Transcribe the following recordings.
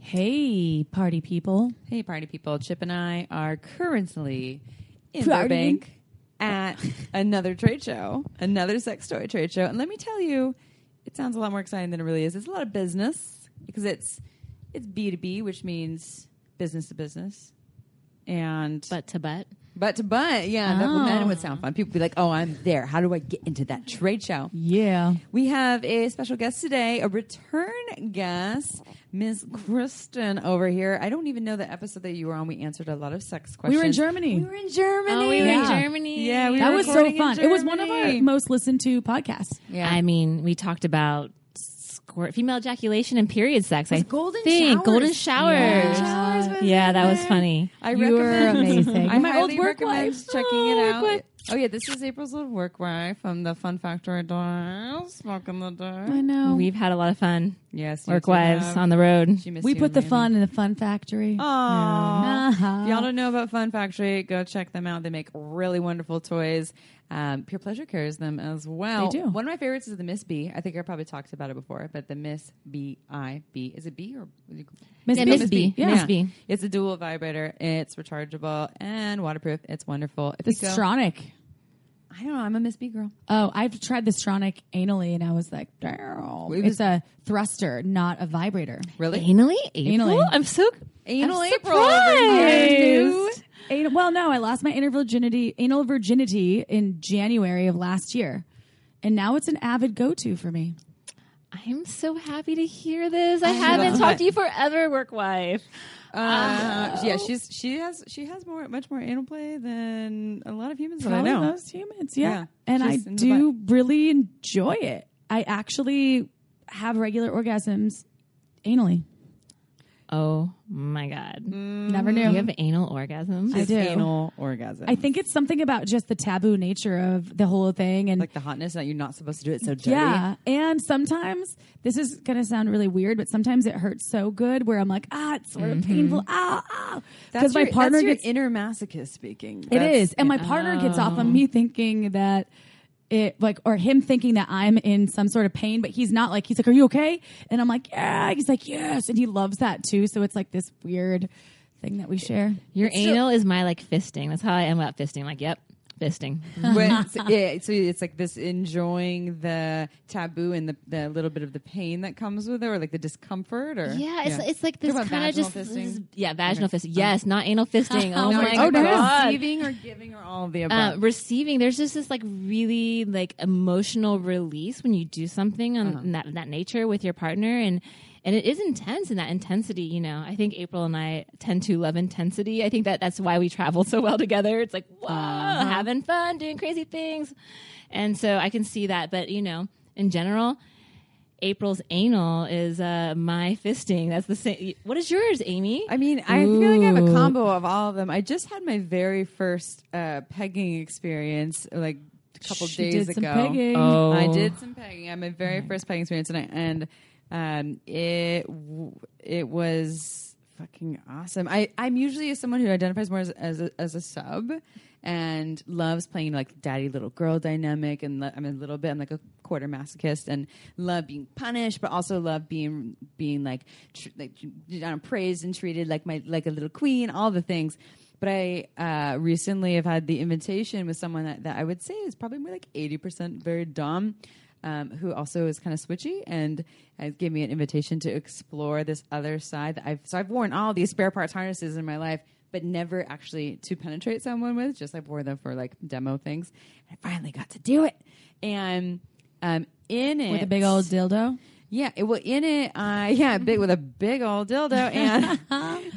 Hey, party people. Hey, party people. Chip and I are currently in Partying. Burbank at another trade show, another sex toy trade show. And let me tell you, it sounds a lot more exciting than it really is. It's a lot of business because it's it's B two B, which means business to business, and Butt to butt. But to butt. Yeah, that, Oh. that would sound oh. fun. People be like, "Oh, I'm there. How do I get into that trade show?" Yeah. We have a special guest today, a return guest, Ms. Kristen over here. I don't even know the episode that you were on. We answered a lot of sex questions. We were in Germany. We were in Germany. Oh, we were in Yeah. Germany. Yeah, we that were was so recording in fun. It was one of our Germany. most listened to podcasts. Yeah. I mean, we talked about female ejaculation and period sex. I golden think showers. golden showers. Yeah. Showers Yeah, that was funny. I You were amazing. I My old work recommend checking Oh, it work out. Wife. Oh yeah, this is April's little work wife from the Fun Factory Dials. Smoking the I know. We've had a lot of fun. Yes, you Work two wives have. on the road. She missed we you, put the Amy. fun in the fun factory. Aww. Uh-huh. If y'all don't know about Fun Factory, go check them out. They make really wonderful toys. Um, Pure Pleasure carries them as well. They do. One of my favorites is the Miss B. I think I probably talked about it before, but the Miss B I B. Is it B or Miss Yeah, B. Miss B. Yeah. Miss B. It's a dual vibrator. It's rechargeable and waterproof. It's wonderful. If The you go- Stronic. I don't know. I'm a Miss B girl. Oh, I've tried the Stronic anally, and I was like, damn. It was- It's a thruster, not a vibrator. Really? Anally? April? Anally. I'm so Anal I'm April over here, surprised. Anal, well, no, I lost my anal virginity, anal virginity in January of last year, and now it's an avid go-to for me. I'm so happy to hear this. I love haven't it. talked to you forever, work wife. Uh, yeah, she's she has she has more much more anal play than a lot of humans that I Probably know. most humans, yeah. Yeah, and I she's in the do really enjoy it. I actually have regular orgasms anally. Oh my god. Never knew. You have anal orgasms? I do. anal orgasm. I think it's something about just the taboo nature of the whole thing, and like the hotness that you're not supposed to do it so dirty. Yeah. And sometimes this is going to sound really weird, but sometimes it hurts so good where I'm like, ah, it's sort of painful. Ah, ah. Because my partner that's your gets, inner masochist speaking. it That's- is. And my partner gets off on me thinking that it like, or him thinking that I'm in some sort of pain, but he's not like, he's like, are you okay? And I'm like, yeah. He's like, yes. And he loves that too. So it's like this weird thing that we share. Your anal is my like fisting. That's how I am about fisting. Like, yep, fisting. When- so, yeah, so it's like this enjoying the taboo and the, the little bit of the pain that comes with it, or like the discomfort, or Yeah, it's it's like this about kind of vaginal just fisting? this- yeah, vaginal fisting. Yes, not anal fisting. oh No, my you're about god. receiving or giving or all of the Uh, above. receiving, there's just this like really like emotional release when you do something on Uh-huh. that that nature with your partner, and and it is intense and that intensity. You know, I think April and I tend to love intensity. I think that that's why we travel so well together. It's like wow, Uh-huh. having fun, doing crazy things, and so I can see that. But you know, in general. April's anal is uh, my fisting. That's the same. What is yours, Amy? I mean, I feel like I have a combo of all of them. I just had my very first uh, pegging experience, like a couple She days did some ago. pegging. Oh. I did some pegging. I had my very first pegging experience, and I, and um, it it was fucking awesome. I I'm usually someone who identifies more as as a, as a sub and loves playing like daddy little girl dynamic, and le- I'm a little bit I'm like a quarter masochist and love being punished, but also love being being like tr- like uh, praised and treated like my like a little queen, all the things. But I uh, recently have had the invitation with someone that, that I would say is probably more like 80% very dom, um, who also is kind of switchy and has gave me an invitation to explore this other side. That I've, so I've worn all these spare parts harnesses in my life, but never actually to penetrate someone with. Just I wore them for like demo things. I finally got to do it, and um, in it With a big old dildo. yeah, it well in it. Uh, yeah, big with a big old dildo and.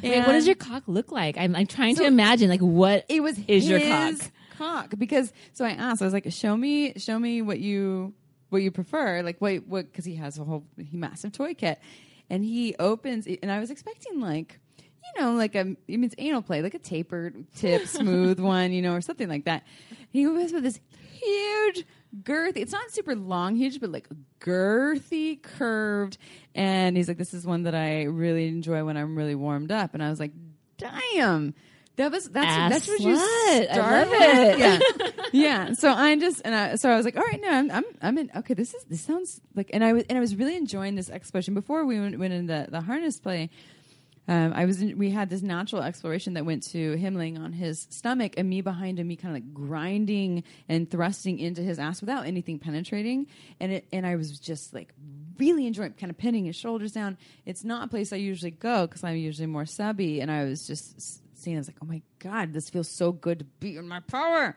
Wait, what does your cock look like? I'm, I'm trying to imagine like what it was is your his cock? cock because so I asked I was like show me show me what you what you prefer. Like what what because he has a whole he massive toy kit. And he opens it, and I was expecting like you know like a it means anal play like a tapered tip smooth one you know or something like that. He opens with this huge girthy it's not super long huge but like girthy curved. And he's like this is one that I really enjoy when I'm really warmed up. And I was like damn that was that's Ass that's what you slut. I started love it. Yeah, yeah. So I just and I, so I was like, all right, no, I'm I'm I'm in. Okay, this is this sounds like, and I was and I was really enjoying this exploration before we went, went in the the harness play. Um, I was in, we had this natural exploration that went to him laying on his stomach and me behind him, me kind of like grinding and thrusting into his ass without anything penetrating, and it and I was just like really enjoying kind of pinning his shoulders down. It's not a place I usually go because I'm usually more subby, and I was just s- seeing. I was like, oh my god, this feels so good to be in my power.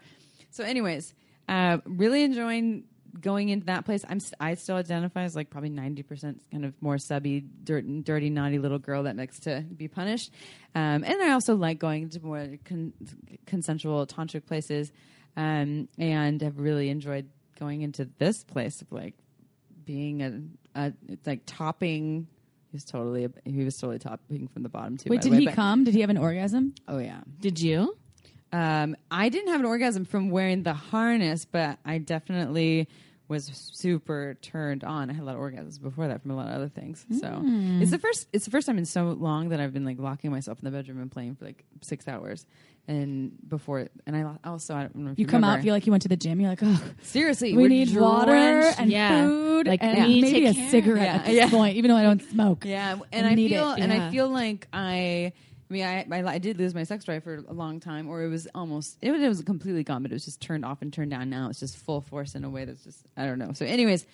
So, anyways, uh, really enjoying going into that place. I'm st- I still identify as like probably ninety percent kind of more subby, dirt, dirty, naughty little girl that likes to be punished. Um, and I also like going to more con- consensual tantric places, um, and have really enjoyed going into this place of like being a, a it's like topping. He was totally he was totally topping from the bottom too. Wait, did way, he but- come? Did he have an orgasm? Oh yeah. Did you? Um, I didn't have an orgasm from wearing the harness, but I definitely was super turned on. I had a lot of orgasms before that from a lot of other things. So it's the first it's the first time in so long that I've been like locking myself in the bedroom and playing for like six hours. And before, and I also I don't know if You you, come out, remember. feel like you went to the gym. You're like, oh, seriously. we need water and Yeah. food Like, and we need maybe a care. cigarette Yeah, at this yeah. point, even though I don't smoke. Yeah, and I I, feel it, and yeah. I feel like I. I mean, I, I I did lose my sex drive for a long time, or it was almost it was, it was completely gone, but it was just turned off and turned down. Now it's just full force in a way that's just I don't know. So, anyways,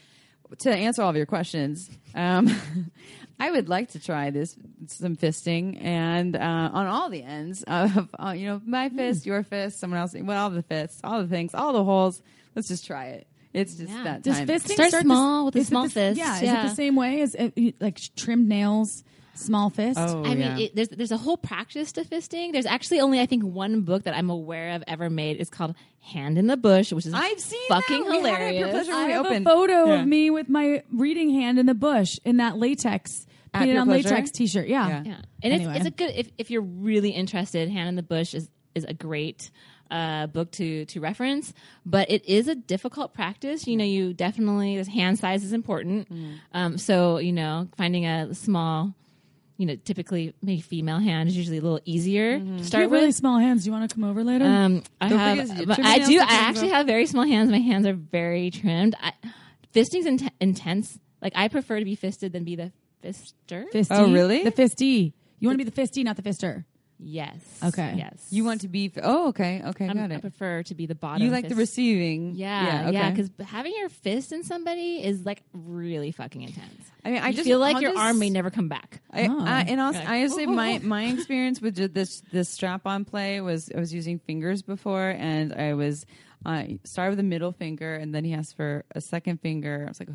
to answer all of your questions, um, I would like to try this some fisting and uh, on all the ends of uh, you know my fist, your fist, someone else, well, all the fists, all the things, all the holes. Let's just try it. It's just Yeah. that Does time. fisting Start start small the, with a small the- fist, Yeah, is it the same way as uh, like trimmed nails, small fist? Oh, I mean, yeah. it, there's there's a whole practice to fisting. There's actually only I think one book that I'm aware of ever made. It's called Hand in the Bush, which is I've seen fucking that. We had it hilarious. I have opened. a photo Yeah. of me with my reading hand in the bush in that latex, At painted on Pleasure? latex T-shirt. Yeah. Yeah. Yeah, and Anyway. it's, it's a good if, if you're really interested. Hand in the Bush is is a great uh, book to to reference, but it is a difficult practice. You know, you definitely this hand size is important. Um, so you know, finding a small, you know, typically maybe female hand is usually a little easier to Do you start have with. really small hands? Do you want to come over later? Um, I Don't have, forget but I do. I actually them. have very small hands. My hands are very trimmed. I, fisting's int- intense. Like I prefer to be fisted than be the fister. fisty. Oh, really? The fisty. You want to be the fisty, not the fister. Yes. Okay. Yes. You want to be? Oh, okay, okay, I'm- got I prefer to be the bottom. You like the receiving? Yeah, okay. yeah. Because having your fist in somebody is like really fucking intense. I mean, I I just feel like I'll your just- arm may never come back. I, Oh. I, and also, like, I just say "Oh, my oh." my experience with this this strap on play was I was using fingers before, and I was uh, started with the middle finger, and then he asked for a second finger. I was like,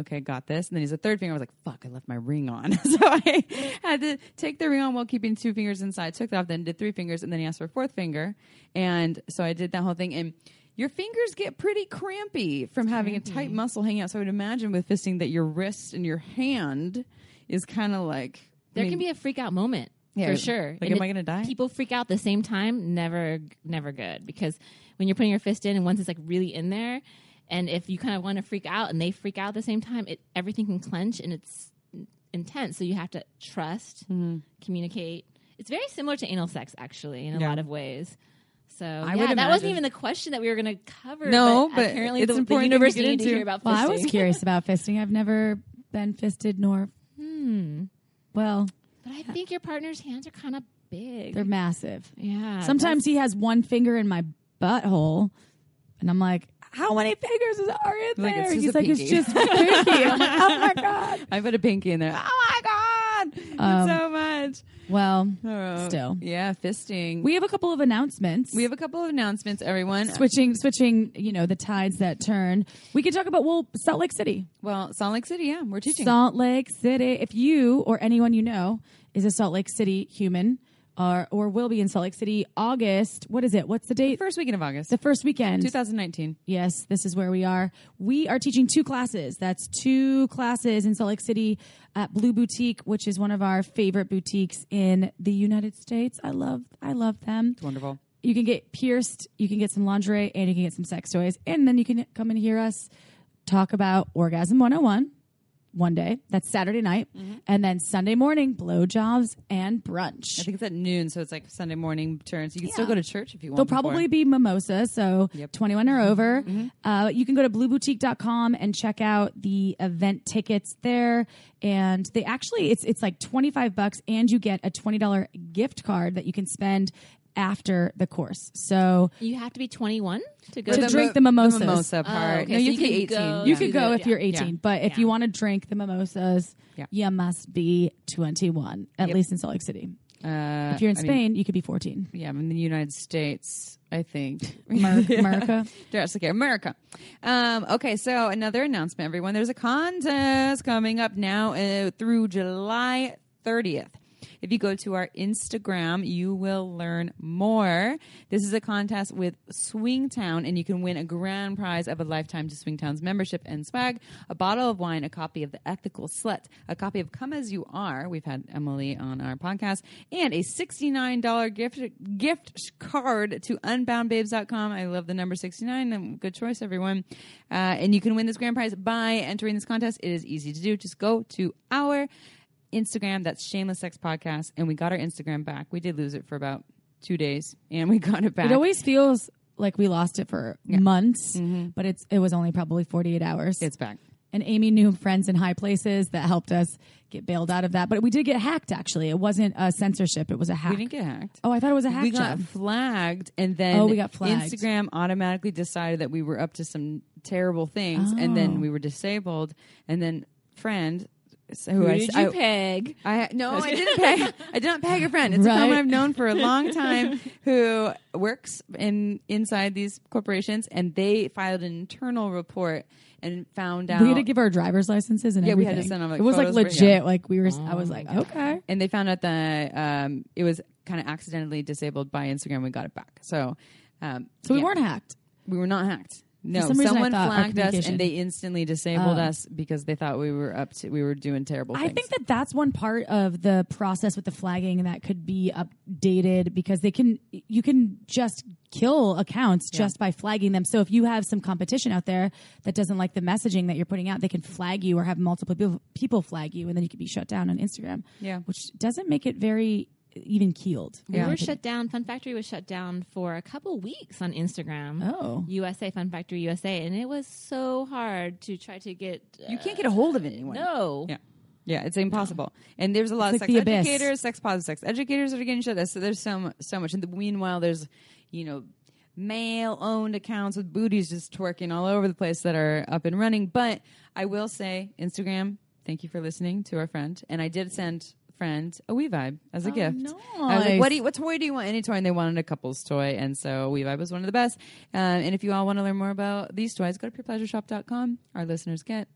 okay, got this. And then he's a third finger. I was like, fuck, I left my ring on, so I had to take the ring on while keeping two fingers inside. Took that off, then did three fingers, and then he asked for a fourth finger, and so I did that whole thing and. Your fingers get pretty crampy from having a tight muscle hanging out. So I would imagine with fisting that your wrist and your hand is kind of like There I mean, can be a freak out moment Yeah, for sure. like, And am it- I gonna die? People freak out the same time. Never, never good. Because when you're putting your fist in, and once it's like really in there, and if you kind of want to freak out and they freak out at the same time, it everything can clench and it's intense. So you have to trust, Mm-hmm. communicate. It's very similar to anal sex, actually, in a Yeah. lot of ways. So I yeah, that wasn't even the question that we were going to cover. No, but, but apparently it's the, the important to universe needed to into. hear about. Well, I was curious about fisting. I've never been fisted nor. Hmm. Well, But I think your partner's hands are kind of big. they're massive. yeah. Sometimes he has one finger in my butthole, and I'm like, "How many fingers are in Like, there?" it's just He's like, "It's pinky." just a pinky." I'm like, "Oh my god!" I put a pinky in there. Oh my god! Um, so much. much. Well, Oh, still. yeah, fisting. We have a couple of announcements. we have a couple of announcements, everyone. switching switching, you know, the tides that turn. We could talk about well, Salt Lake City. Well, Salt Lake City, yeah, we're teaching. Salt Lake City. If you or anyone you know is a Salt Lake City human or or will be in Salt Lake City August, what is it? What's the date? First weekend of August, the first weekend. 2019. Yes, this is where we are. We are teaching two classes. That's two classes in Salt Lake City at Blue Boutique, which is one of our favorite boutiques in the United States. I love I love them. It's wonderful. You can get pierced, you can get some lingerie, and you can get some sex toys. And then you can come and hear us talk about Orgasm 101 one day. That's Saturday night. And then Sunday morning, blowjobs and brunch. I think it's at noon, so it's like Sunday morning turns. You can still go to church if you want. There'll before. probably be mimosa, so Yep. 21 or over. Uh, you can go to blueboutique.com and check out the event tickets there. And they actually, it's it's like 25 bucks, and you get a $20 gift card that you can spend after the course. So You have to be 21 to go To to drink the mimosas. mimosa Oh, part. okay, no, so you you can be can 18. go- you yeah. could go the- if you're 18, Yeah. but if Yeah. you want to drink the mimosas, Yeah. you must be 21, at Yep. least in Salt Lake City. Uh, If you're in I mean, Spain, you could be 14. yeah, I'm in the United States, I think. America. Just okay, America. Um, okay, so another announcement, everyone. There's a contest coming up now uh, through July 30th. If you go to our Instagram, you will learn more. This is a contest with Swingtown, and you can win a grand prize of a lifetime to Swingtown's membership and swag, a bottle of wine, a copy of The Ethical Slut, a copy of Come As You Are. We've had Emily on our podcast, and a $69 gift gift card to unboundbabes.com. I love the number 69. Um, Good choice, everyone. Uh, and you can win this grand prize by entering this contest. It is easy to do. Just go to our Instagram. That's Shameless Sex Podcast. And we got our Instagram back. We did lose it for about two days, and we got it back. It always feels like we lost it for months, mm-hmm. but it's it was only probably 48 hours. it's back. and Amy knew friends in high places that helped us get bailed out of that. But we did get hacked. Actually, it wasn't a censorship; it was a hack. We didn't get hacked. oh, I thought it was a hack we got job. flagged, and then Oh, we got flagged. Instagram automatically decided that we were up to some terrible things, and Oh. then we were disabled. And then friend, who, Who I, did I- you peg? I no, I didn't peg. I did not peg a friend. It's a Right. friend I've known for a long time who works in inside these corporations, and they filed an internal report and found out. we had to give our driver's licenses and Yeah, we had to send them, like, it was like for- legit. yeah. Like we were. I was like, okay. and they found out that um, it was kind of accidentally disabled by Instagram. We got it back. So, um, So we yeah, weren't hacked. We were not hacked. No, some someone flagged us and they instantly disabled Oh. us because they thought we were up to we were doing terrible things. I think that that's one part of the process with the flagging that could be updated because they can you can just kill accounts just by flagging them. So if you have some competition out there that doesn't like the messaging that you're putting out, they can flag you or have multiple people- people flag you, and then you can be shut down on Instagram. Yeah. which doesn't make it very even keeled. We were shut down. Fun Factory was shut down for a couple weeks on Instagram. Oh. USA Fun Factory USA, and it was so hard to try to get. you uh, can't get a hold of anyone. No. Yeah. Yeah, it's impossible. And there's a lot It's of like sex educators, sex positive sex educators that are getting shut. So there's so mu- so much. And the, meanwhile, there's you know male owned accounts with booties just twerking all over the place that are up and running. But I will say, Instagram, thank you for listening to our friend. And I did send friend a We-Vibe as a gift. I was like, what, do you, what toy do you want? Any toy. And they wanted a couple's toy. And so We-Vibe was one of the best. Um, and if you all want to learn more about these toys, go to purepleasureshop.com. Our listeners get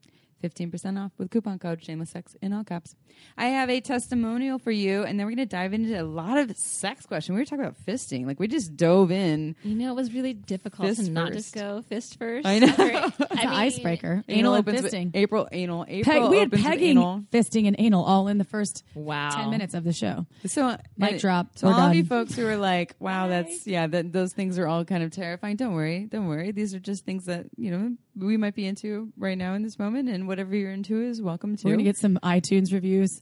15% off with coupon code shameless sex in all caps. I have a testimonial for you, and then we're going to dive into a lot of sex questions. We were talking about fisting. Like, we just dove in. You know, it was really difficult Fist to not just go fist first. I know. It's an icebreaker. Anal, and opens fisting. April, anal. April Peg, we had pegging, anal. fisting, and anal all in the first Wow. 10 minutes of the show. So Mic and- drop. So all of you folks who are like, "Wow, that's yeah," that those things are all kind of terrifying. Don't worry, don't worry. These are just things that you know we might be into right now in this moment, and whatever you're into is welcome to. We're gonna get some iTunes reviews.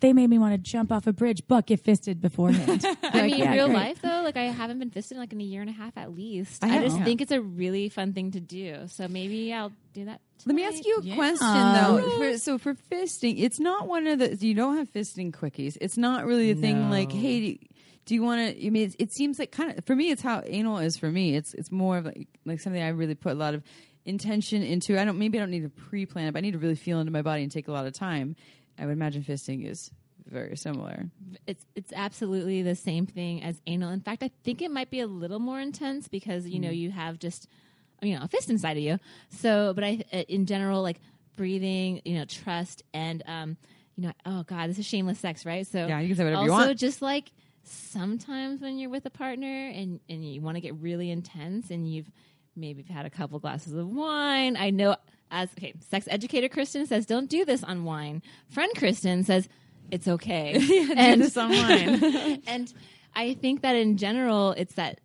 They made me want to jump off a bridge, but get fisted beforehand. I mean, yeah, real great. life though, like I haven't been fisted in like in a year and a half at least. I I, just think it's a really fun thing to do. So maybe I'll do that. Let me ask you a Yeah. question though. For, so for fisting, it's not one of the you don't have fisting quickies. It's not really a thing like, hey, do you, do you want to? I mean, it, it seems like kind of for me, it's how anal is for me. It's it's more of like like something I really put a lot of intention into. I don't maybe I don't need to pre-plan it, but I need to really feel into my body and take a lot of time. I would imagine fisting is very similar. it's it's absolutely the same thing as anal. In fact, I think it might be a little more intense because you know you have just you know a fist inside of you. So, but I uh, in general like breathing, you know, trust and um, you know, oh god, this is shameless sex, right? So Yeah, you can say whatever you also want. just like sometimes when you're with a partner and and you want to get really intense and you've maybe had a couple glasses of wine. I know as okay, sex educator Kristen says don't do this on wine. Friend Kristen says it's okay. and this on wine. and I think that in general it's that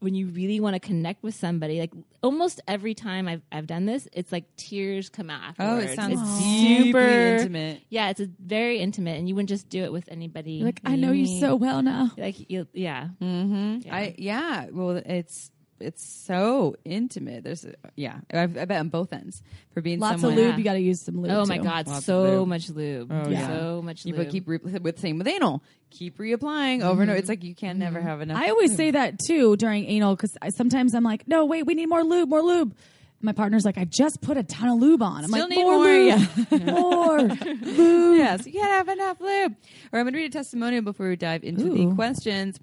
when you really want to connect with somebody, like almost every time I've I've done this, it's like tears come out Oh, it sounds it's super intimate. Yeah, it's a very intimate, and you wouldn't just do it with anybody. Like I know you so well now. Like you, yeah. Mm-hmm. I yeah. Well, it's it's so intimate. There's a, yeah. I, I bet on both ends for being Lots someone. of lube. You got to use some lube. Oh my god, Lots so lube. much lube. Oh, yeah. so much You lube. but keep re- with same with anal. Keep reapplying over and over. It's like you can never mm-hmm. have enough. I always say that too during anal because sometimes I'm like, no, wait, we need more lube, more lube. My partner's like, I just put a ton of lube on. I'm Still like, need more, more, lube, yeah. more. yes, you can't have enough lube. Or I'm going to read a testimonial before we dive into the questions.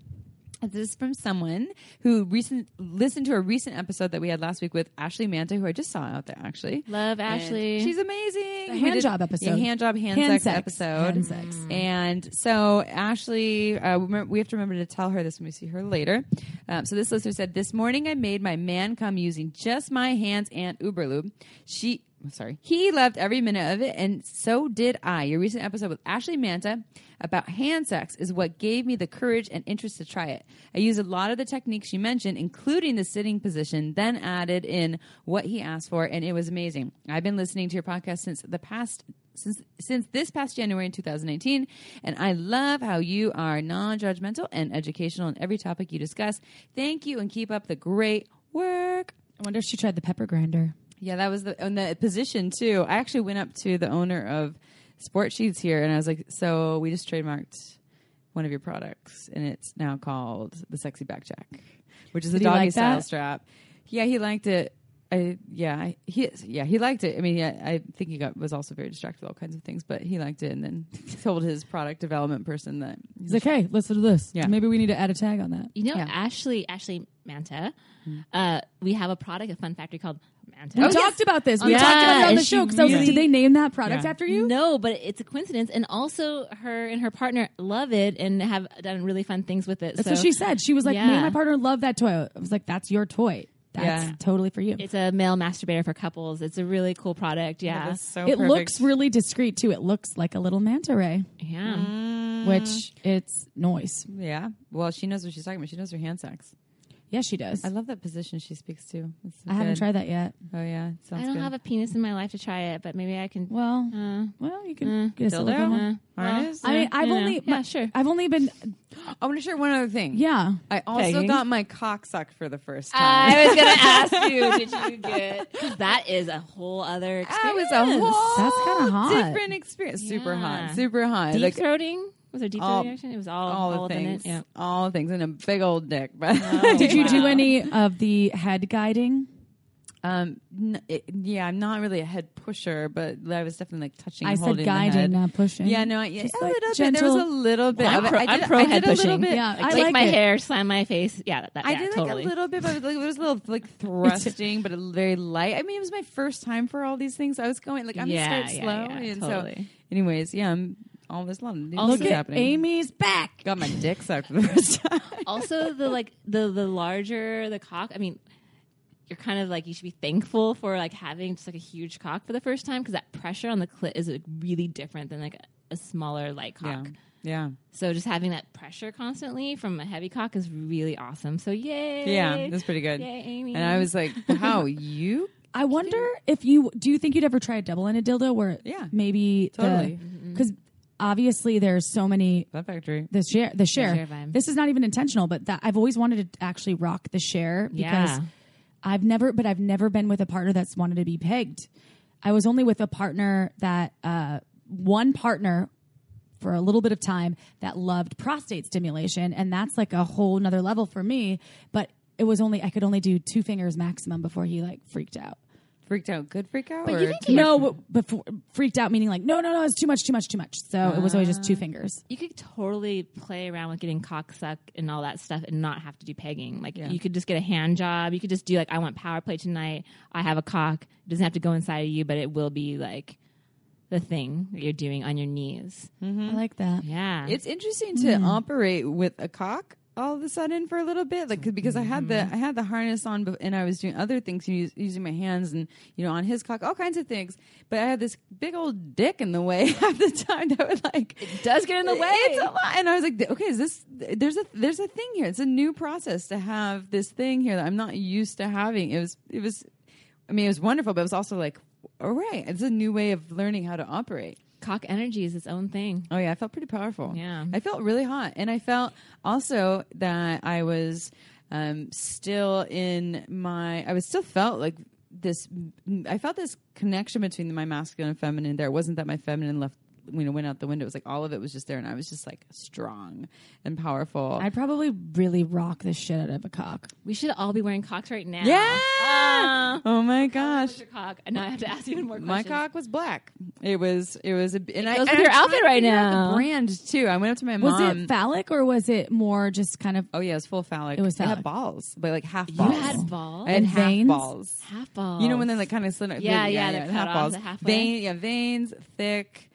This is from someone who recent listened to a recent episode that we had last week with Ashley Manta, who I just saw out there actually. Love And Ashley. she's amazing. The hand job episode. Yeah, hand job, hand, Hand sex, sex. episode. Hand sex. And so Ashley, uh, we have to remember to tell her this when we see her later. Um, so this listener said, "This morning I made my man come using just my hands and Uberlube. She." Sorry. He loved every minute of it, and so did I. Your recent episode with Ashley Manta about hand sex is what gave me the courage and interest to try it. I used a lot of the techniques she mentioned, including the sitting position, then added in what he asked for, and it was amazing. I've been listening to your podcast since the past since since this past January in 2018, and I love how you are non-judgmental and educational in every topic you discuss. Thank you, and keep up the great work. I wonder if she tried the pepper grinder. Yeah, that was the on the position too. I actually went up to the owner of Sportsheets here, and I was like, "So we just trademarked one of your products, and it's now called the Sexy Back Check, which is Did a doggy like style that? strap." Yeah, he liked it. I yeah, I- he yeah he liked it. I mean, yeah, I think he got was also very distracted with all kinds of things, but he liked it, and then told his product development person that He's like, hey, listen to this. Yeah. Maybe we need to add a tag on that. You know, Yeah. Ashley Ashley Manta. Uh, we have a product, a fun factory called Manta. We Oh, talked about this. We Yeah, talked about it on and the show because I was like, did they name that product Yeah. after you? No, but it's a coincidence, and also her and her partner love it and have done really fun things with it. That's so what she said. She was like, me and my partner love that toy. I was like, that's your toy. That's Yeah. totally for you. It's a male masturbator for couples. It's a really cool product. Yeah, so it perfect. looks really discreet too. It looks like a little manta ray, yeah. Mm. which it's noise. yeah. Well, she knows what she's talking about. She knows her hand sex. Yeah, she does. I love that position she speaks to. It's I haven't good. tried that yet. Oh yeah, it sounds I don't good. have a penis in my life to try it, but maybe I can. Well, Uh, well, you can Mm. get a Dildo? silicone one. uh, well, I mean, I've you know. only, yeah, sure. I've only been, I want to share one other thing. yeah. I also Pegging. got my cock sucked for the first time. I was gonna ask you, did you get? 'cause that is a whole other experience. That was a whole That's kinda hot. different experience. Super hot. Super hot. deep Like throating. Was there deep all- throating? It was all all all the within things. It. Yeah. All the things. And a big old dick. But Oh, Did you do any of the head guiding? um n- it- yeah, I'm not really a head pusher, but I was definitely like touching I and said holding guiding, not pushing. Yeah, no, yeah, Just a like little bit. There was a little bit. Well, of I'm it. pro- I I'm pro I head did a pushing. bit. Yeah, I Take like my it. hair, slam my face. Yeah, that, I yeah, did totally. like a little bit, but like, it was a little like thrusting, but a, very light. I mean, it was my first time for all these things. I was going like I'm Yeah, gonna start yeah, slow, yeah, and totally. so, anyways, yeah, I'm all this lot of new Also- things Look at happening. Amy's back. Got my dick sucked for the first time. also the like the the larger the cock i mean you're kind of like you should be thankful for like having just like a huge cock for the first time because that pressure on the clit is like, really different than like a, a smaller light cock yeah, so just having that pressure constantly from a heavy cock is really awesome so yay yeah. That's pretty good. yay amy And I was like, "Wow, you I wonder if you do you think you'd ever try a double-ended dildo where Yeah. maybe Totally. Mm-hmm. because obviously there's so many that factory." the share the share. share this is not even intentional, but that I've always wanted to actually rock the share because Yeah. I've never but I've never been with a partner that's wanted to be pegged. I was only with a partner that uh, one partner for a little bit of time that loved prostate stimulation and that's like a whole nother level for me but it was only i could only do two fingers maximum before he like freaked out freaked out. Good freak out. But or you think too it- much? No, but before freaked out meaning like no, no, no, it's too much, too much, too much. So it was always just Ah. two fingers. you could totally play around with getting cock suck and all that stuff and not have to do pegging. Like Yeah. you could just get a hand job. You could just do like I want power play tonight. I have a cock. It doesn't have to go inside of you, but it will be like the thing that you're doing on your knees. I like that. Yeah. It's interesting to operate with a cock all of a sudden for a little bit, like 'cause- because I had the mm-hmm. I had the harness on, and I was doing other things, using my hands and you know on his cock, all kinds of things. But I had this big old dick in the way half the time that would like it does get in the way. It's a lot, and I was like, okay, is this there's a there's a thing here. It's a new process to have this thing here that I'm not used to having. It was it was, I mean, it was wonderful, but it was also like, all right, it's a new way of learning how to operate. Cock energy is its own thing. Oh yeah, I felt pretty powerful. Yeah. I felt really hot, and I felt also that I was um, still in my. I was still felt like this. I felt this connection between my masculine and feminine. There it wasn't that my feminine left. You know, went out the window. It was like all of it was just there, and I was just like strong and powerful. I'd probably really rock the shit out of a cock. We should all be wearing cocks right now. yeah. Ah. oh my gosh. your cock? And now I have to ask even more questions. My cock was black. It was. It was a. And I goes and with your I'm outfit right now. The brand too. I went up to my Was mom. Was it phallic or was it more just kind of Oh yeah, it was full phallic. It was It had balls, but like half You had balls? I had And half veins? balls. half balls. You know when they're like kind of slid. Yeah, yeah, they're cut half balls. at halfway. Vein, yeah, veins, thick,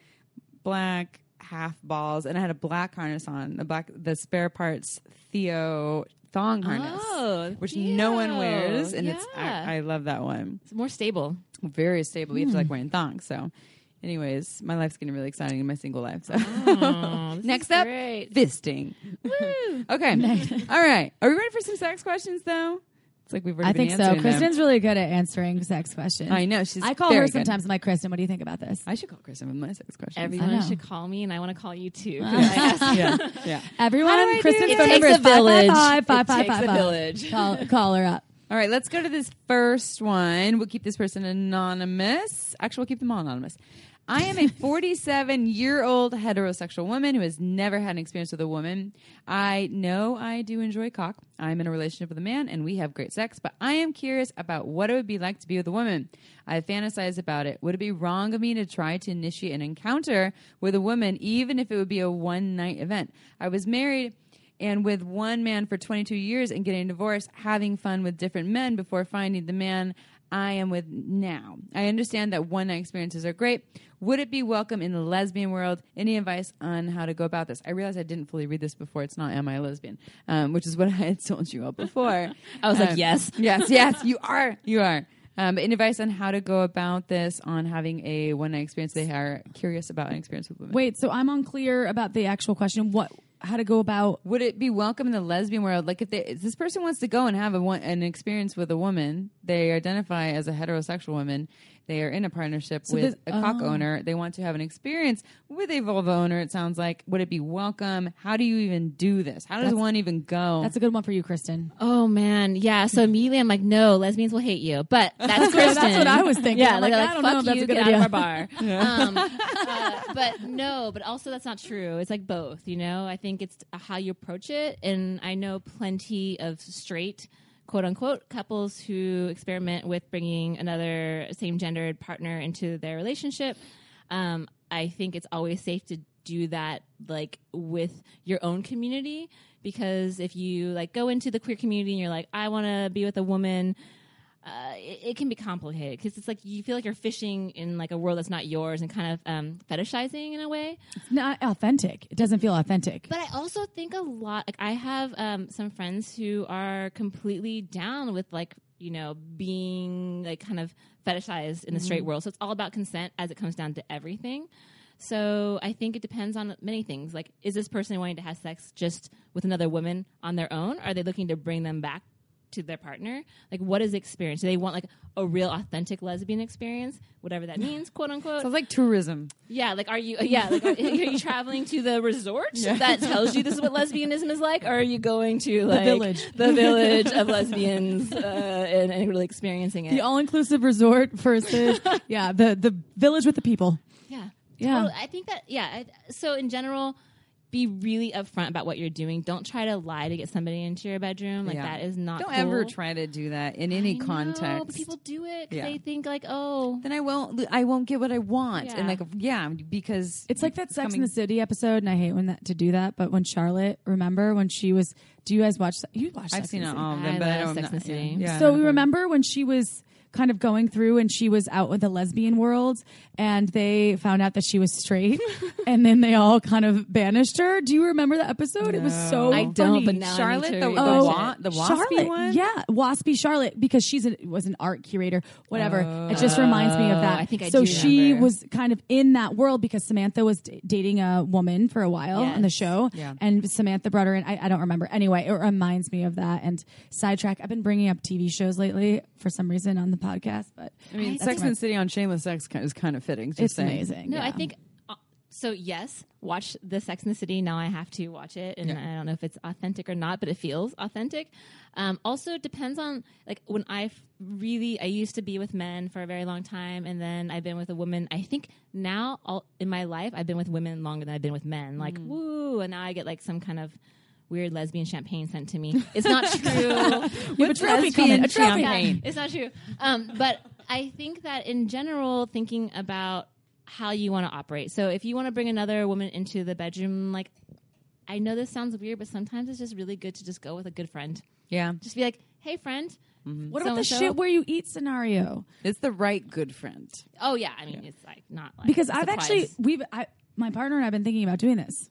black, half balls, and I had a black harness on. The black, the spare parts Theo thong harness, Oh, which no one wears, and it's I, I love that one. It's more stable. Very stable. You have to Hmm. like wearing thongs. So, anyways, my life's getting really exciting in my single life. So. Oh, Next up, great. fisting. Okay. All right. Are we ready for some sex questions, though? It's like we've already I been think so. answering them. Kristen's really good at answering sex questions. I know. She's I call very her good. sometimes. I'm like, Kristen, what do you think about this? I should call Kristen with my sex questions. Everyone should call me, and I want to call you too. Uh. yeah. Yeah. Everyone, How do Kristen's phone number is a village. Five, five, It takes five, a village. Call, call her up. All right, let's go to this first one. We'll keep this person anonymous. Actually, we'll keep them all anonymous. I am a 47 year old heterosexual woman who has never had an experience with a woman. I know I do enjoy cock. I'm in a relationship with a man and we have great sex, but I am curious about what it would be like to be with a woman. I fantasize about it. Would it be wrong of me to try to initiate an encounter with a woman, even if it would be a one night event? I was married and with one man for 22 years and getting divorced, having fun with different men before finding the man I am with now. I understand that one night experiences are great. Would it be welcome in the lesbian world? Any advice on how to go about this? I realized I didn't fully read this before. It's not Am I a Lesbian? Um, which is what I had told you all before. I was like, Um, yes. yes, yes, you are. You are. Um, but any advice on how to go about this on having a one night experience? They are curious about an experience with women. Wait, so I'm unclear about the actual question. What, how to go about? Would it be welcome in the lesbian world? Like if, they, if this person wants to go and have a an experience with a woman, they identify as a heterosexual woman. They are in a partnership So with this- a cock oh. owner. They want to have an experience with a vulva owner. It sounds like. Would it be welcome? How do you even do this? How does That's- one even go? That's a good one for you, Kristen. Oh man, yeah. So immediately I'm like, no, lesbians will hate you. But that's Kristen. That's what I was thinking. Yeah, I'm like, like, like, I don't fuck know if that's you, a good get idea. out of our bar. um, uh, but no, but also that's not true. It's like both. You know, I think it's how you approach it, and I know plenty of straight. "Quote unquote" couples who experiment with bringing another same-gendered partner into their relationship. Um, I think it's always safe to do that, like with your own community, because if you like go into the queer community and you're like, I want to be with a woman, uh, it, it can be complicated because it's like you feel like you're fishing in like a world that's not yours and kind of um, fetishizing in a way. It's not authentic. It doesn't feel authentic. But I also think a lot. Like I have um, some friends who are completely down with like you know being like kind of fetishized in the straight world. So it's all about consent as it comes down to everything. So I think it depends on many things. Like, is this person wanting to have sex just with another woman on their own? Are they looking to bring them back to their partner? Like, what is the experience? Do they want like a real authentic lesbian experience, whatever that means, quote unquote? Sounds like tourism. Yeah, like are you? Yeah, like are, are you traveling to the resort that tells you this is what lesbianism is like, or are you going to like village. the village of lesbians uh, and, and really experiencing it? the all-inclusive resort versus yeah, the the village with the people. yeah, Yeah. Totally. I think that yeah. I, so in general, be really upfront about what you're doing. Don't try to lie to get somebody into your bedroom. Like Yeah. that is not. Don't cool. ever try to do that in any I know, context. but people do it. Yeah. They think like, oh, then I won't. I won't get what I want, Yeah. and like, yeah, because It's like that Sex coming- in the City episode, and I hate when that to do that. But when Charlotte, remember when she was? Do you guys watch? You watch? I've Sex seen in the City? all of them, I but I love don't. Sex and the City. Yeah, so we remember when she was kind of going through and she was out with the lesbian world and they found out that she was straight and then they all kind of banished her do you remember the episode it was so I don't, but now I Charlotte, need to the, the, rewatch wa- the waspy Charlotte, one. yeah, waspy Charlotte, because she's a, was an art curator, whatever. it just reminds me of oh, that. Oh, I think I so do she remember. was kind of in that world because Samantha was d- dating a woman for a while on the show, Yeah. and Samantha brought her in. I, I don't remember. Anyway, it reminds me of that. And sidetrack. I've been bringing up TV shows lately for some reason on the podcast, but I mean, That's Sex and the City on Shameless Sex is kind of fitting. Just it's saying. amazing. No, I think uh, so. Yes, watch the Sex in the City. Now I have to watch it, and Yeah. I don't know if it's authentic or not, but it feels authentic. Um, also, it depends on like when I really I used to be with men for a very long time, and then I've been with a woman. I think now all in my life I've been with women longer than I've been with men. Like woo, and now I get like some kind of. Weird lesbian champagne sent to me. It's not true. You have a What's trophy coming. A trophy. champagne? It's not true. Um, but I think that in general, thinking about how you want to operate. So if you want to bring another woman into the bedroom, like I know this sounds weird, but sometimes it's just really good to just go with a good friend. Yeah, Just be like, "Hey, friend." What about the So-and-so? shit where you eat scenario? it's the right good friend. Oh yeah, I mean it's like not like Because a I've surprise. actually we've I, my partner and I've been thinking about doing this,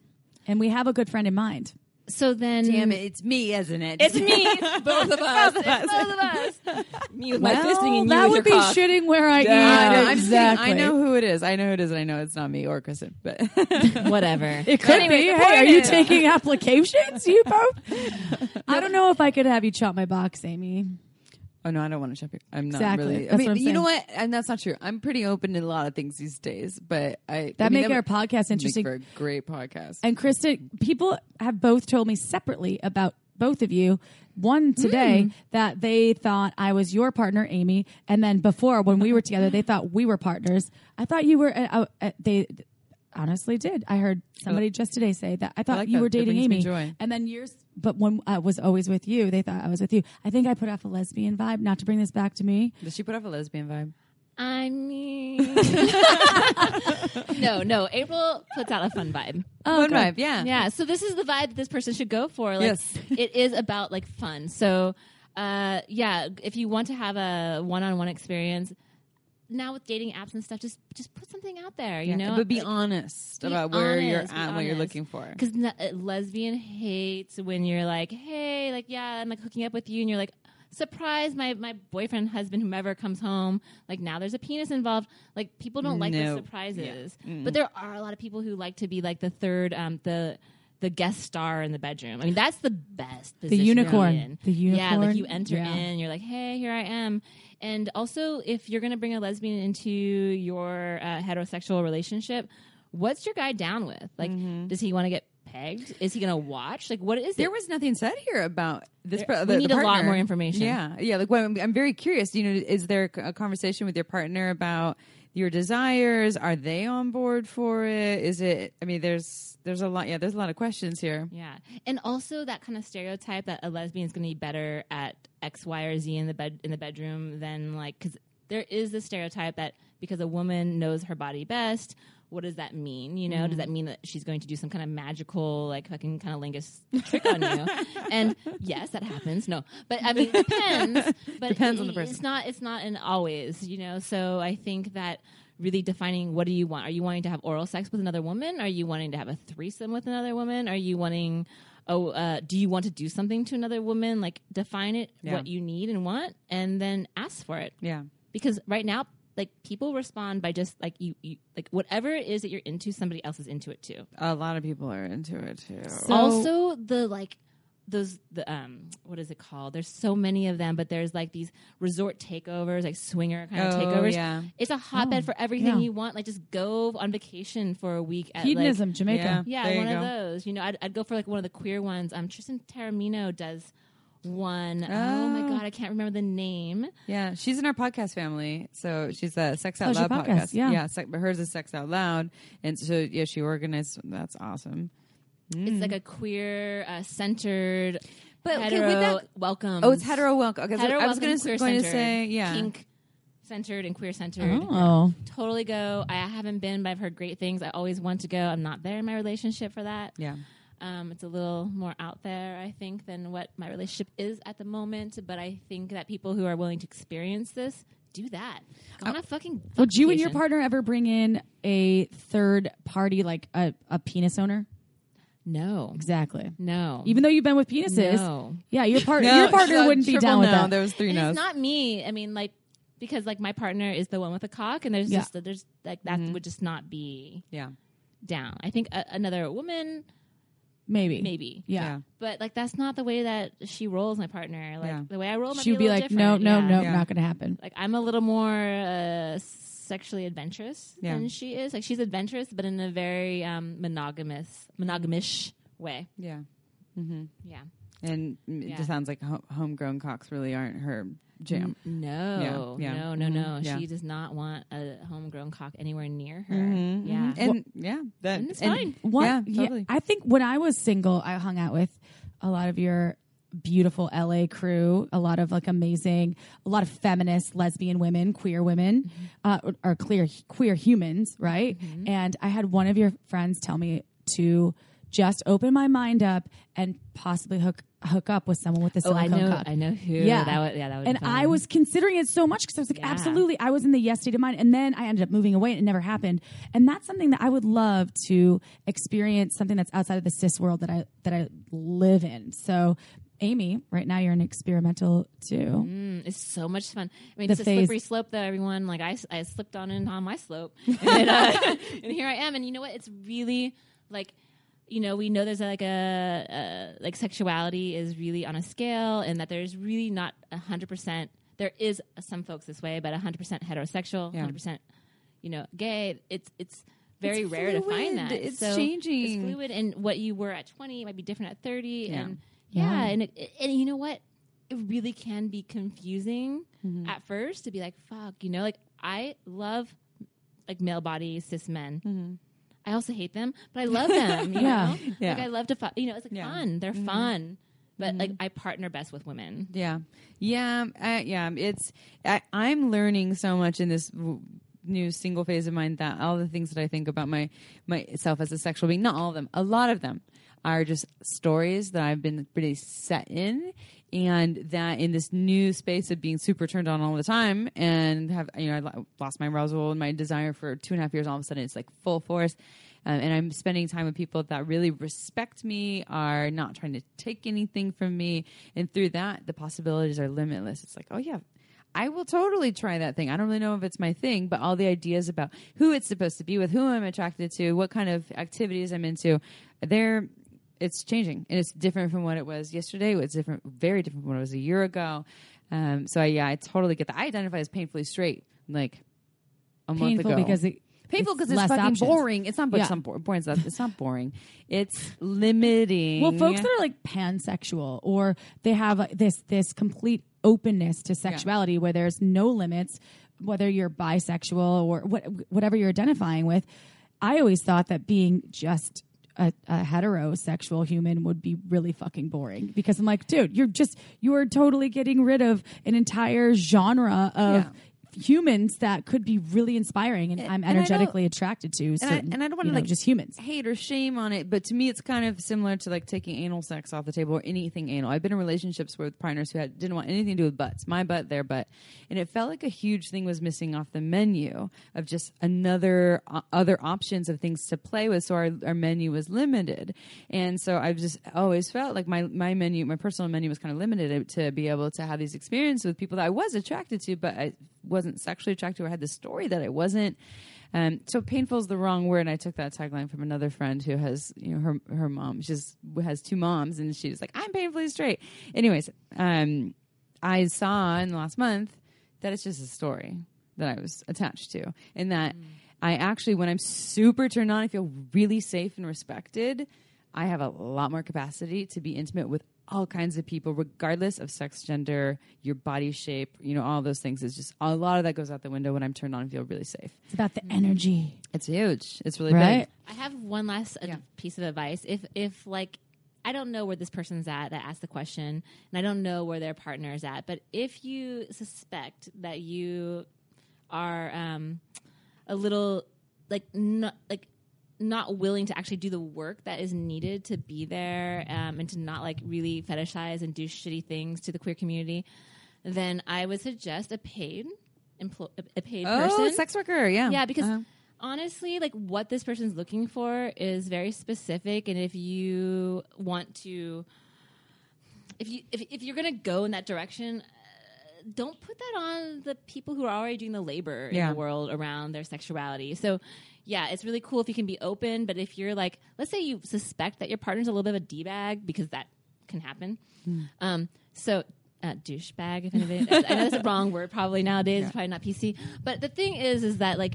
and we have a good friend in mind. So then, Damn it, it's me, isn't it? it's me, both of us, It's both of us. Me with my Well, fisting and you that would be cock. shitting where I Yeah, eat. I'm exactly. saying- I know who it is. I know who it is. and I know it's not me or Kristen, but Whatever. It could Anyway, be. Hey, are you is- taking applications? You both? I don't know if I could have you chop my box, Amy. Oh no, I don't want to chop your. I'm not Exactly. really. I That's mean, what I'm you know what? And that's not true. I'm pretty open to a lot of things these days, but I That make our podcast make interesting. for a great podcast. And Kristen, people have both told me separately about both of you. One today Hmm. that they thought I was your partner, Amy, and then before when we were together, they thought we were partners. I thought you were. Uh, uh, they honestly did. I heard somebody just today say that. I thought like you that. were dating brings me Amy, joy. and then years. But when I was always with you, they thought I was with you. I think I put off a lesbian vibe. Not to bring this back to me. Does she put off a lesbian vibe? I mean, no, no. April puts out a fun vibe. Oh, Fun good. vibe, yeah. Yeah, so this is the vibe that this person should go for. Like, Yes. it is about like fun. So, uh, yeah, if you want to have a one-on-one experience, now with dating apps and stuff, just just put something out there. You know, but be honest be about where you're at, and what you're looking for. because lesbian hates when you're like, hey, like yeah, I'm like hooking up with you, and you're like. Surprise! My my boyfriend, husband, whomever comes home, like now there's a penis involved. Like people don't like No. those surprises, but there are a lot of people who like to be like the third, um, the the guest star in the bedroom. I mean, that's the best. Be unicorn. The Yeah, like you enter Yeah. in, you're like, hey, here I am. And also, if you're going to bring a lesbian into your uh, heterosexual relationship, what's your guy down with? Like, does he want to get pegged? Is he going to watch? Like, what is There it? was nothing said here about this. There- par- we need the a lot more information. Yeah, yeah. Like, well, I'm, I'm very curious. You know, is there a conversation with your partner about your desires? Are they on board for it? Is it? I mean, there's there's a lot. Yeah, there's a lot of questions here. Yeah, and also that kind of stereotype that a lesbian is going to be better at X, Y, or Z in the bed in the bedroom than like because there is this stereotype that because a woman knows her body best. What does that mean? You know, does that mean that she's going to do some kind of magical, like fucking cunnilingus trick on you? And yes, that happens. No, but I mean, it depends. But Depends on the person. It's not. It's not an always. You know. So I think that really defining what do you want? Are you wanting to have oral sex with another woman? Are you wanting to have a threesome with another woman? Are you wanting oh uh, do you want to do something to another woman? Like define it Yeah. what you need and want and then ask for it. Yeah. Because right now like people respond by just like you, you like whatever it is that you're into somebody else is into it too. A lot of people are into it too. So- also the like those the um what is it called there's so many of them but there's like these resort takeovers like swinger kind of Oh, takeovers yeah. it's a hotbed Oh, for everything yeah. you want like just go on vacation for a week at Hedonism, like, Jamaica. yeah There you one of those you know I'd, I'd go for like one of the queer ones um tristan taormino does one oh my Oh. god i can't remember the name Yeah, she's in our podcast family. So she's a Sex Out Pleasure Loud podcast, podcast. yeah. yeah. Sec- but hers is Sex Out Loud, and so yeah, she organized. That's awesome. It's like a queer uh, centered, But, hetero with that- welcome. Oh, it's hetero welcome. Okay, so Hetero I was going to going to say yeah. kink centered and queer centered. Oh. Totally go. I haven't been, but I've heard great things. I always want to go. I'm not there in my relationship for that. Yeah. Um, it's a little more out there, I think, than what my relationship is at the moment. But I think that people who are willing to experience this do that. Go on a fucking. Would you and your vacation. partner ever bring in a third party, like a, a penis owner? No. Exactly. No. Even though you've been with penises, No. yeah, your partner, No, your partner uh, wouldn't be triple down with that. There was three And no's. it's not me. I mean, like, because like my partner is the one with the cock, and there's Yeah. just there's like that would just not be yeah. down. I think a, another woman, maybe, maybe, yeah. Yeah. but like that's not the way that she rolls. My partner, like Yeah. the way I roll, might She would be, be a like, no, different. no, Yeah. no, Yeah. not going to happen. Like I'm a little more uh, sexually adventurous Yeah. than she is. Like she's adventurous, but in a very um, monogamous, monogamish way. Yeah. Mm-hmm. Yeah. And it Yeah. just sounds like ho- homegrown cocks really aren't her jam. No, Yeah, yeah. no, no, no. yeah. She does not want a homegrown cock anywhere near her. Mhm, Yeah. mhm. And yeah, that And it's fine. One- Yeah, totally. I think when I was single, I hung out with a lot of your beautiful LA crew, a lot of like amazing, a lot of feminist, lesbian women, queer women, Mm-hmm. uh, or, or clear queer humans, right? Mm-hmm. And I had one of your friends tell me to just open my mind up and possibly hook hook up with someone with a Oh, I know. cock. I know who. Yeah. that would. Yeah, that would. and I was considering it so much because I was like, Yeah. absolutely. I was in the yes state of mind. And then I ended up moving away and it never happened. And that's something that I would love to experience something that's outside of the cis world that I that I live in. So Amy, right now you're an experimental too. Mm, it's so much fun. I mean, The it's a slippery slope that everyone like. I, I slipped on in on my slope, and, uh, and here I am. And you know what? It's really like, you know, we know there's like a, a like sexuality is really on a scale, and that there's really not a hundred percent. There is some folks this way, but a hundred percent heterosexual, Yeah. hundred percent, you know, gay. It's it's very It's rare to find that. It's So changing. It's fluid, and what you were at twenty might be different at thirty, Yeah. and Yeah. yeah, and it, and you know what? It really can be confusing Mm-hmm. at first to be like, fuck, you know, like I love like male body cis men. I also hate them, but I love them. You Yeah. know? Mm-hmm. Yeah. like I love to, fu- you know, it's like Yeah. Mm-hmm. fun. They're fun, but like I partner best with women. Yeah, yeah, uh, yeah. It's I, I'm learning so much in this w- new single phase of mine that all the things that I think about my myself as a sexual being, not all of them, a lot of them are just stories that I've been pretty set in, and that in this new space of being super turned on all the time, and have you know I lost my arousal and my desire for two and a half years. All of a sudden, it's like full force. Um, and I'm spending time with people that really respect me, are not trying to take anything from me, and through that, the possibilities are limitless. It's like, oh yeah, I will totally try that thing. I don't really know if it's my thing, but all the ideas about who it's supposed to be with, who I'm attracted to, what kind of activities I'm into, they're it's changing and it's different from what it was yesterday. It's different, very different from what it was a year ago. Um, so I, yeah, I totally get that. I identify as painfully straight, like a month Painful ago. because it, Painful because it's, less fucking options. boring. It's not, Yeah. it's not bo- boring. It's not, it's not boring. It's limiting. Well, folks that are like pansexual or they have like, this this complete openness to sexuality where there's no limits, whether you're bisexual or what, whatever you're identifying with. I always thought that being just a, a heterosexual human would be really fucking boring because I'm like, dude, you're just you are totally getting rid of an entire genre of. Yeah. Humans that could be really inspiring, and, I'm and I don't- energetically attracted to. and I, and I don't want you to know, like just humans. hate or shame on it, but to me, it's kind of similar to like taking anal sex off the table or anything anal. I've been in relationships with partners who had, didn't want anything to do with butts, my butt, their butt, and it felt like a huge thing was missing off the menu of just another uh, other options of things to play with. So our, our menu was limited, and so I've just always felt like my my menu, my personal menu was kind of limited to be able to have these experiences with people that I was attracted to, but I wasn't sexually attracted to or had this story that I wasn't. Um, so painful is the wrong word. And I took that tagline from another friend who has, you know, her her mom. She's has two moms, and she's like, I'm painfully straight. Anyways, um, I saw in the last month that it's just a story that I was attached to, and that I actually, when I'm super turned on, I feel really safe and respected. I have a lot more capacity to be intimate with all kinds of people, regardless of sex, gender, your body shape, you know, all those things. It's just a lot of that goes out the window when I'm turned on and feel really safe. It's about the energy, It's huge. It's really right? big. I have one last uh, Yeah. piece of advice. If if like I don't know where this person's at that asked the question, and I don't know where their partner is at, but if you suspect that you are um, a little like not like not willing to actually do the work that is needed to be there um, and to not like really fetishize and do shitty things to the queer community, then I would suggest a paid emplo- a paid Oh, person. sex worker. Yeah. Yeah, because Uh-huh. honestly, like what this person's looking for is very specific, and if you want to, if you if, if you're gonna go in that direction. Don't put that on the people who are already doing the labor Yeah. in the world around their sexuality. So, yeah, it's really cool if you can be open. But if you're like, let's say you suspect that your partner's a little bit of a d bag because that can happen. Hmm. Um, so uh, douchebag, if anybody, I know that's a wrong word probably nowadays. It's probably not PC. But the thing is, is that like,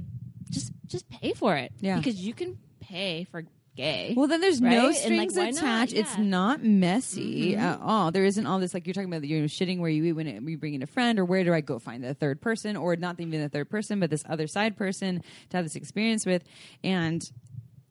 just just pay for it. Yeah. because you can pay for gay. Well, then there's Right? no like, strings not? attached. It's Yeah. Mm-hmm. not messy at all. There isn't all this like you're talking about. You know, shitting where you eat when it, we bring in a friend, or where do I go find the third person, or not even the third person, but this other side person to have this experience with. And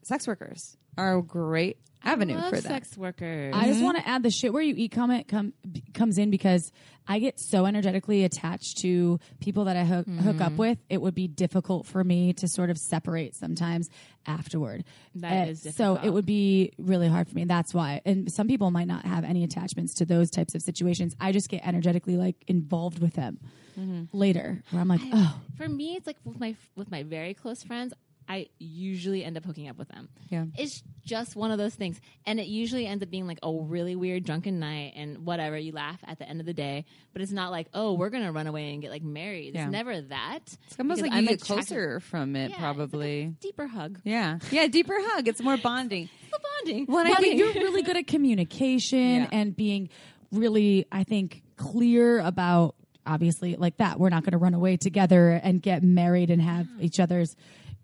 sex workers are great avenue Love for that. sex workers. I just mm-hmm. want to add the shit where you eat comment come comes in because I get so energetically attached to people that I hook, hook up mm-hmm. with. It would be difficult for me to sort of separate sometimes afterward. That Uh, is so. difficult. It would be really hard for me. That's why. And some people might not have any attachments to those types of situations. I just get energetically like involved with them mm-hmm. later, where I'm like, oh, for me, it's like with my with my very close friends. I usually end up hooking up with them. Yeah. It's just one of those things. And it usually ends up being like a really weird drunken night and whatever. You laugh at the end of the day, but it's not like, oh, we're going to run away and get like married. It's Yeah. never that. It's almost like I'm you get closer from it, Yeah, it's like probably. deeper hug. yeah, yeah, deeper hug. It's more bonding. The bonding. Well, and I think you're really good at communication Yeah. and being really, I think, clear about obviously like that. We're not going to run away together and get married and have each other's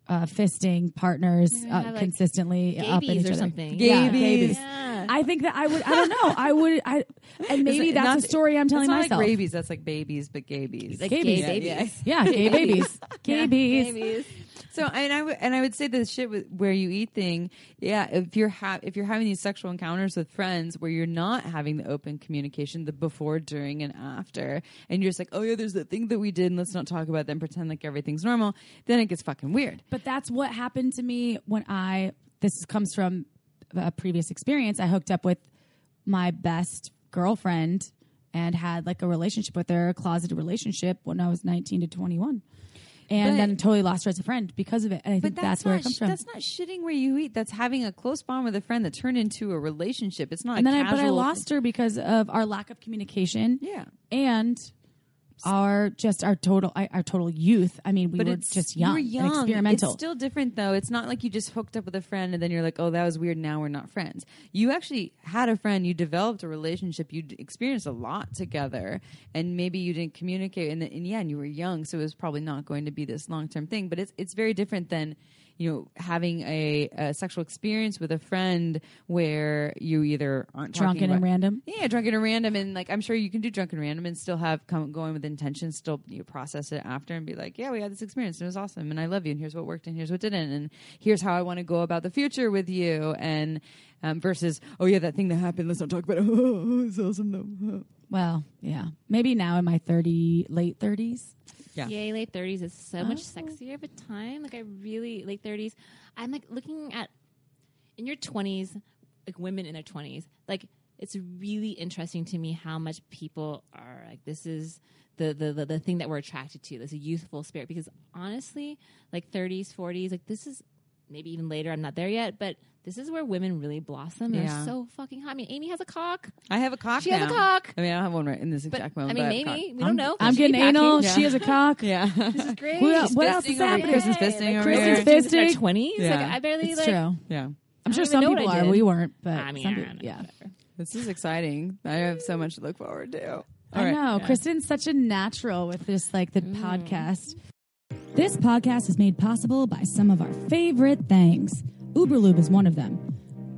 uh, fisting partners Maybe uh, like, consistently up in Gabies each or other. something. Yeah, Gabies. gabies. Yeah. I think that I would. I don't know. I would. I and maybe It's that's not- a story I'm telling it's not myself. like rabies. That's like babies, but gabies. Like Gabies. gay Yeah, babies. yeah, gay babies, gay Yeah, babies. babies. So and I would and I would say the shit with, where you eat thing, yeah. If you're ha- if you're having these sexual encounters with friends where you're not having the open communication, the before, during, and after, and you're just like, oh yeah, there's that thing that we did, and let's not talk about and pretend like everything's normal. Then it gets fucking weird. But that's what happened to me when I. This comes from a previous experience. I hooked up with my best girlfriend and had like a relationship with her, a closeted relationship when I was 19 to 21. And But- then totally lost her as a friend because of it. And I think that's, that's, where it comes sh- from. That's not shitting where you eat. That's having a close bond with a friend that turned into a relationship. It's not. and a then I, but I lost her because of our lack of communication Yeah. and our just our total our total youth. I mean, we but were just you young, were and young. experimental. It's still different though. It's not like you just hooked up with a friend and then you're like, oh, that was weird. Now we're not friends. You actually had a friend. You developed a relationship. You experienced a lot together, and maybe you didn't communicate. And, and yeah, and you were young, so it was probably not going to be this long term thing. But it's it's very different than you know having a, a sexual experience with a friend where you either aren't drunken and about- random. yeah, drunken and random, and like I'm sure you can do drunken random and still have come going with intention, still you know, process it after and be like, yeah, we had this experience and it was awesome, and I love you, and here's what worked and here's what didn't, and here's how I want to go about the future with you, and um, versus oh yeah, that thing that happened, let's not talk about it. Oh, it's awesome though. Well, yeah, maybe now in my thirty late thirties. Yeah. Yay, late thirties is so much Oh. sexier of a time. Like I really late thirties. I'm like looking at in your twenties, like women in their twenties. Like it's really interesting to me how much people are like this is the the the, the thing that we're attracted to. This youthful spirit. Because honestly, like thirties, forties, like this is maybe even later. I'm not there yet, but this is where women really blossom. They're Yeah. so fucking hot. I mean, Amy has a cock. I have a cock. She has a cock. I mean, I don't have one right in this But exact I moment. mean, but I have a maybe cock. we don't know. I'm She could getting be anal. Yeah. She has a cock. Yeah, This is great. Who, She's what else is happening? Kristen's fisting over Christmas here. fist- in their Fisting. twenties. Like I barely It's like. true. yeah. I'm sure some people are. We weren't, but I mean, people, yeah. whatever. This is exciting. I have so much to look forward to. All I right. know. Yeah. Kristen's such a natural with this, like the Mm. podcast. This podcast is made possible by some of our favorite things. Uberlube is one of them.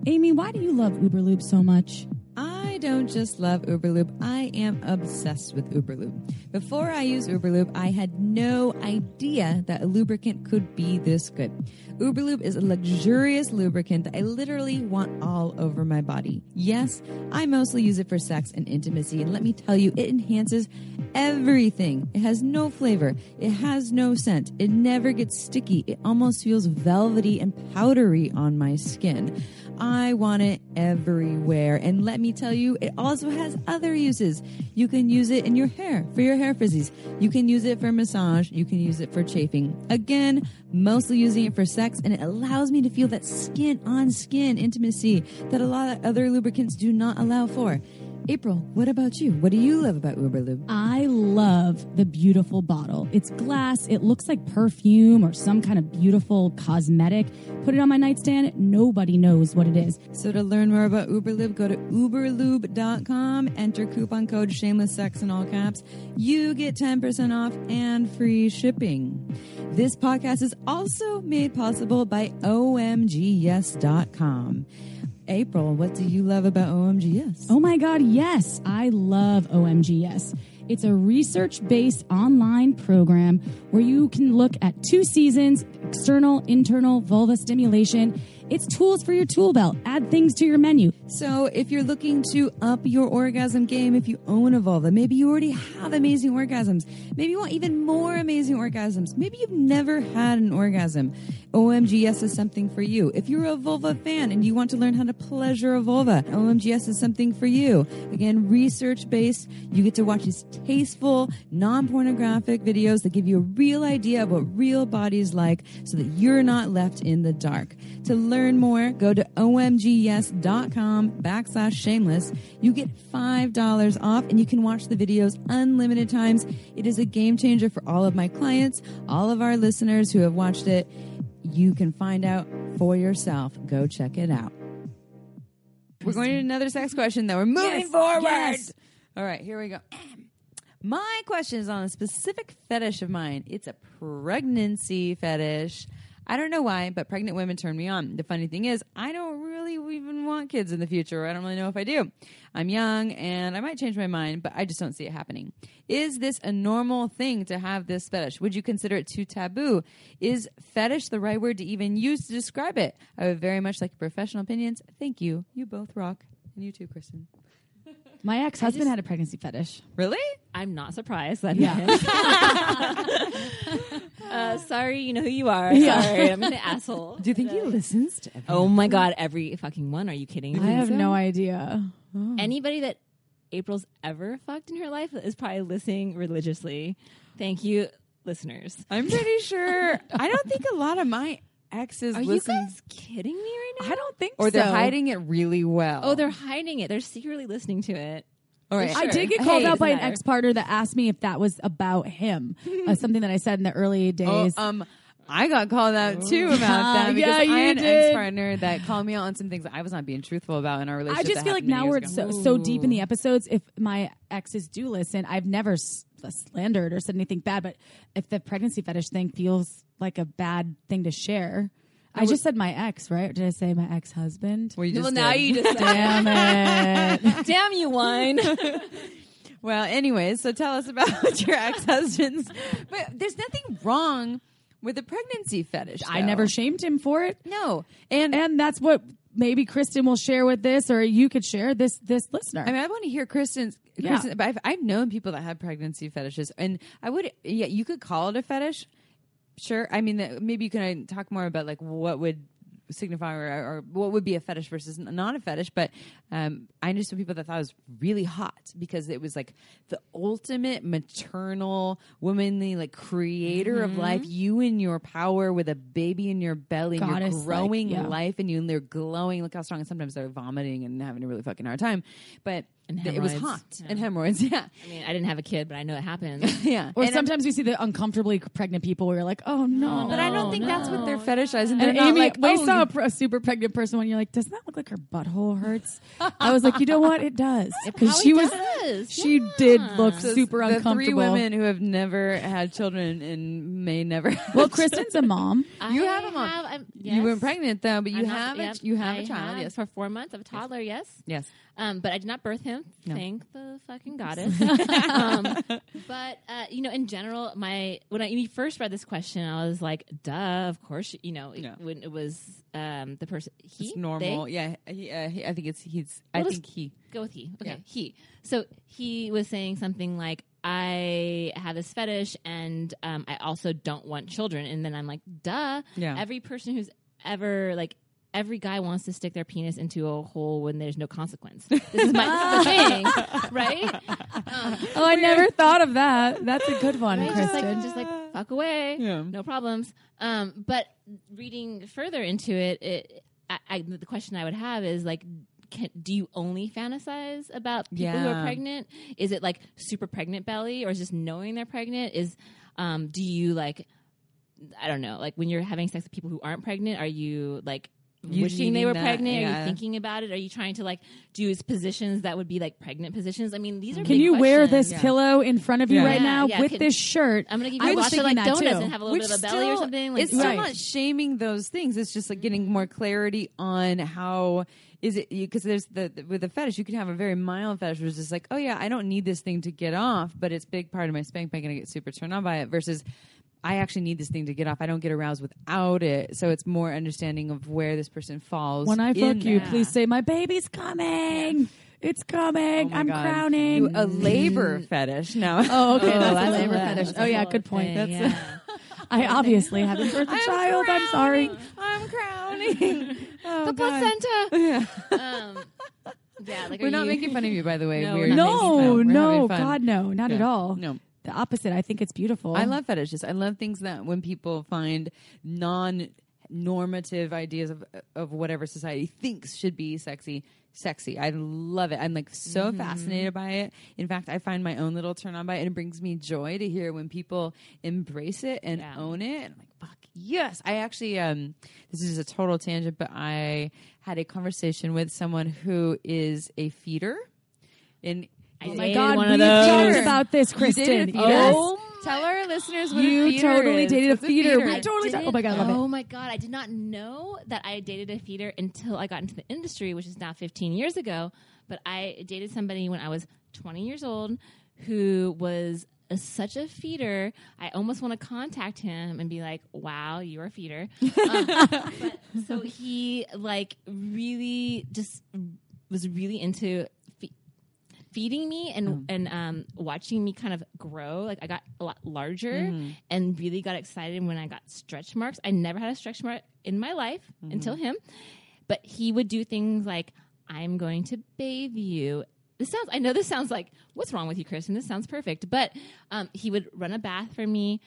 Amy, why do you love Uberlube so much? I don't just love Uberlube, I am obsessed with Uberlube. Before I used Uberlube, I had no idea that a lubricant could be this good. Uberlube is a luxurious lubricant that I literally want all over my body. Yes, I mostly use it for sex and intimacy, and let me tell you, it enhances everything. It has no flavor, it has no scent, it never gets sticky, it almost feels velvety and powdery on my skin. I want it everywhere. And let me tell you, it also has other uses. You can use it in your hair for your hair frizzies. You can use it for massage. You can use it for chafing. Again, mostly using it for sex, and it allows me to feel that skin on skin intimacy that a lot of other lubricants do not allow for. April, what about you? What do you love about Uberlube? I love the beautiful bottle. It's glass. It looks like perfume or some kind of beautiful cosmetic. Put it on my nightstand. Nobody knows what it is. So to learn more about Uberlube, go to uberlube.com, enter coupon code shameless sex in all caps. You get 10% off and free shipping. This podcast is also made possible by omgyes.com. April, what do you love about OMGyes? Oh my God, yes, I love OMGyes. It's a research based online program where you can look at two seasons external, internal vulva stimulation. It's tools for your tool belt. Add things to your menu. So, if you're looking to up your orgasm game, if you own a vulva, maybe you already have amazing orgasms, maybe you want even more amazing orgasms, maybe you've never had an orgasm. OMGyes is something for you. If you're a vulva fan and you want to learn how to pleasure a vulva, OMGyes is something for you. Again, research based. You get to watch these tasteful, non pornographic videos that give you a real idea of what real bodies like so that you're not left in the dark. To learn more, go to omgyes.com backslash shameless. You get $5 off and you can watch the videos unlimited times. It is a game changer for all of my clients, all of our listeners who have watched it. You can find out for yourself. Go check it out. We're going to another sex question, though. We're moving Yes, forward. yes. All right, here we go. My question is on a specific fetish of mine. It's a pregnancy fetish. I don't know why, but pregnant women turn me on. The funny thing is, I don't really even want kids in the future. I don't really know if I do. I'm young and I might change my mind, but I just don't see it happening. Is this a normal thing to have this fetish? Would you consider it too taboo? Is fetish the right word to even use to describe it? I would very much like your professional opinions. Thank you. You both rock. And you too, Kristen. My ex husband had a pregnancy fetish. Really? I'm not surprised that. Yeah. uh, sorry, you know who you are. Yeah. Sorry, I'm an asshole. Do you think he listens to everything? Oh my god, every fucking one. Are you kidding I me? have no idea. Anybody that April's ever fucked in her life is probably listening religiously. Thank you, listeners. I'm pretty sure. I don't think a lot of my exes Are listen, you guys kidding me right now? I don't think so. or they're hiding it really well. Oh, they're hiding it. They're secretly listening to it. All right. I Sure. did get Hey, called out by an matter. ex partner that asked me if that was about him. uh, something that I said in the early Oh, days. um, I got called out too about Ah, that because yeah, I you had an did. ex partner that called me out on some things that I was not being truthful about in our relationship. I relationship. just that feel like happened now years we're ago. so, so deep in the episodes. If my exes do listen, I've never s- slandered or said anything bad, but if the pregnancy fetish thing feels like a bad thing to share, I just said my ex, right? Did I say my ex husband? Well, you just well, now you just Damn it. damn you, wine. Well, anyways, so tell us about your ex husbands. But there's nothing wrong with a pregnancy fetish. I never shamed him for it. No, and And that's what maybe Kristen will share with this, or you could share this this listener. I mean, I want to hear Kristen's. Yeah. Kristen, but I've, I've known people that have pregnancy fetishes, and I would, yeah, you could call it a fetish. Sure, I mean, maybe you can uh, talk more about like what would signify or, or what would be a fetish versus not a fetish. But um, I knew some people that thought it was really hot because it was like the ultimate maternal, womanly, like creator of life. You in your power with a baby in your belly, and you're growing yeah. life, and you and they're glowing. Look how strong. And sometimes they're vomiting and having a really fucking hard time, but it was hot Yeah. and hemorrhoids. Yeah, I mean, I didn't have a kid, but I know it happens. yeah. Or And- sometimes we see the uncomfortably pregnant people where you're like, oh no. but I don't No, think that's what they're no. fetishizing. They're And Amy, like, we oh, saw a, pr- a super pregnant person when you're like, doesn't that look like her butthole hurts? I was like, you know what? It does. Because she was, does, she yeah. did look the- super the uncomfortable. three women who have never had children and may never. well, Kristen's a mom. I You have a mom. have- I'm- You weren't pregnant though, but you I'm not- have a, yep, you have I a child. Yes, for four months of a toddler. Yes, yes. um, but I did not birth him. No. Thank the fucking goddess. um, but uh, you know, in general, my when I when you first read this question, I was like, "Duh, of course." You know, Yeah. when it was um, the person he It's normal. they? Yeah, he, uh, he, I think it's he's. I Well, think he. Go with he. Okay, Yeah. he. So he was saying something like, I have this fetish and um, I also don't want children. And then I'm like, duh. Yeah. Every person who's ever, like, every guy wants to stick their penis into a hole when there's no consequence. This is my this thing, right? Um, Oh, I never thought of that. That's a good one, right? Just Kristen. like, just like fuck away, Yeah. no problems. Um, but reading further into it, it I, I, the question I would have is like, can, do you only fantasize about people who are pregnant? Is it like super pregnant belly, or is just knowing they're pregnant? Is um, do you like, I don't know, like when you're having sex with people who aren't pregnant, are you like? You wishing they were that, pregnant? Are you thinking about it? Are you trying to like do positions that would be like pregnant positions? I mean, these are Can big you wear this. Yeah. pillow in front of you Yeah. right Yeah, now yeah, with can- this shirt? I'm gonna give I you was lots of thinking like that donuts too. and have a little Which bit of a belly or something. Like, it's still Right. not shaming those things. It's just like getting more clarity on how is it because there's the, the- with the fetish you can have a very mild fetish which is just like oh yeah I don't need this thing to get off, but it's a big part of my spank bank and I get super turned on by it. Versus I actually need this thing to get off. I don't get aroused without it, so it's more understanding of where this person falls. When I in fuck you, that. please say, my baby's coming. It's coming. Oh I'm God. crowning. You- a labor fetish No. Oh, okay. that's, that's a labor a- fetish. that's Oh, yeah. Good point. thing, That's yeah. I obviously haven't birthed a child. I'm sorry. I'm crowning. Oh, the God. placenta. Yeah. um, yeah, like We're not you, making fun of you, by the way. No, We're we're not No, fun. We're no, fun. God, no, not at all. No. The opposite. I think it's beautiful. I love fetishes. I love things that when people find non normative ideas of of whatever society thinks should be sexy sexy i love it i'm like so Mm-hmm. fascinated by it in fact i find my own little turn on by it and it brings me joy to hear when people embrace it and Yeah. own it and i'm like fuck yes i actually um this is a total tangent but i had a conversation with someone who is a feeder and I Oh my God, one we of those. talked about this, Kristen. a feeder? Yes. Tell our listeners what You a feeder totally is. dated a What's feeder. We totally didn't- oh my God, I love it. Oh my god, I did not know that I dated a feeder until I got into the industry, which is now 15 years ago. But I dated somebody when I was 20 years old who was a, such a feeder. I almost want to contact him and be like, "Wow, you're a feeder." Um, but, so he like really just was really into fe- feeding me and and um, watching me kind of grow. Like I got a lot larger and really got excited when I got stretch marks. I never had a stretch mark in my life until him, but he would do things like, "I'm going to bathe you." This sounds. I know this sounds like what's wrong with you, Kristen. This sounds perfect, but um, he would run a bath for me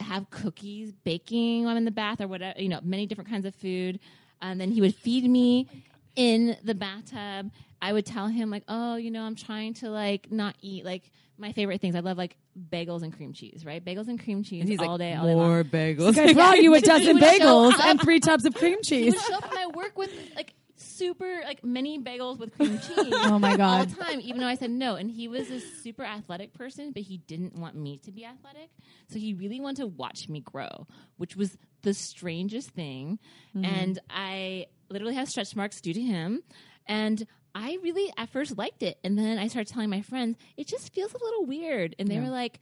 have cookies baking while I'm in the bath or whatever, you know, many different kinds of food. And then he would feed me in the bathtub. I would tell him like, "Oh, you know, I'm trying to like not eat like my favorite things. I love like bagels and cream cheese, right? Bagels and cream cheese And he's all like, day, all day more long. bagels. I brought you a dozen bagels and three tubs of cream He cheese. would show up my work with like super like many bagels with cream cheese. Oh my god! all the time, even though I said no. And he was a super athletic person, but he didn't want me to be athletic. So he really wanted to watch me grow, which was the strangest thing. Mm-hmm. And I literally have stretch marks due to him. And I really at first liked it. And then I started telling my friends, it just feels a little weird. And they Yeah. were like,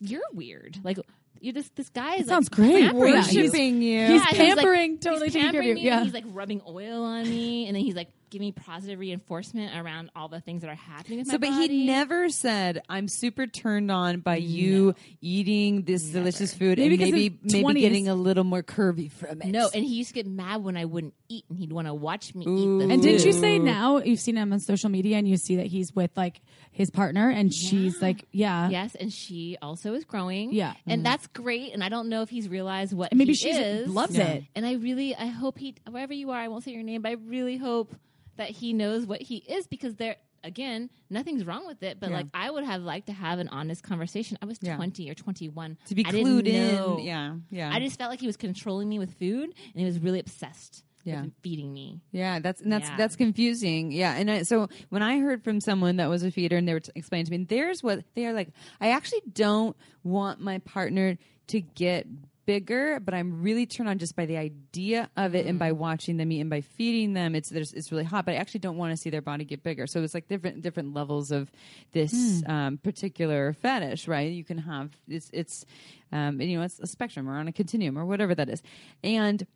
You're weird. Like you this this guy is sounds like great. Yeah, you. Worshiping you. He's Yeah, he's pampering, like, totally he's taking care of pampering you. me, Yeah. He's like rubbing oil on me, and then he's like giving me positive reinforcement around all the things that are happening with So, my but body. he never said, "I'm super turned on by you eating this delicious food Maybe and maybe maybe 20s getting a little more curvy from it." No, and he used to get mad when I wouldn't eat, and he'd want to watch me eat Ooh. the And didn't you say now you've seen him on social media and you see that he's with like his partner and she's like, yeah, Yes, and she also is growing. Yeah. and mm-hmm. that's great. And I don't know if he's realized what And maybe she loves Yeah. it. And I really, I hope he, wherever you are, I won't say your name, but I really hope that he knows what he is because there, again, nothing's wrong with it, but Yeah. like I would have liked to have an honest conversation. I was Yeah. 20 or 21. to be I clued know. in. Yeah, yeah. I just felt like he was controlling me with food and he was really obsessed Yeah. with feeding me. Yeah, that's and that's Yeah. that's confusing. Yeah, and I, so when I heard from someone that was a feeder and they were t- explaining to me, there's what they are like. I actually don't want my partner to get bigger, but I'm really turned on just by the idea of it and by watching them eat and by feeding them. It's there's, it's really hot, but I actually don't want to see their body get bigger. So it's like different different levels of this um, particular fetish, right? You can have it's it's um, you know it's a spectrum or on a continuum or whatever that is, and.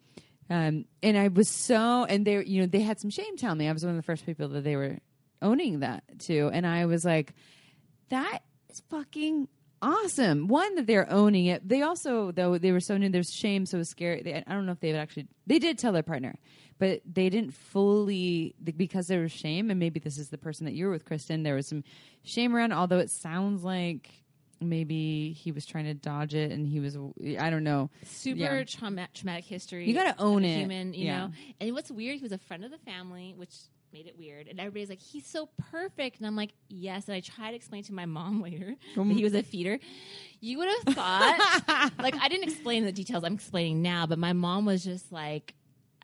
Um, and I was so, and they, you know, they had some shame tell me. I was one of the first people that they were owning that to, and I was like, that is fucking awesome. One that they're owning it. They also, though, they were so new. There's shame, so it was scary. They, I don't know if they would actually. They did tell their partner, but they didn't fully because there was shame, and maybe this is the person that you were with, Kristen. There was some shame around, although it sounds like maybe he was trying to dodge it, and he was. I don't know. Super Yeah. trauma- traumatic history. You gotta own it. Human, you Yeah. know. And what's weird, he was a friend of the family, which made it weird. And everybody's like, he's so perfect. And I'm like, yes. And I tried to explain to my mom later that he was a feeder. You would have thought, like, I didn't explain the details I'm explaining now, but my mom was just like,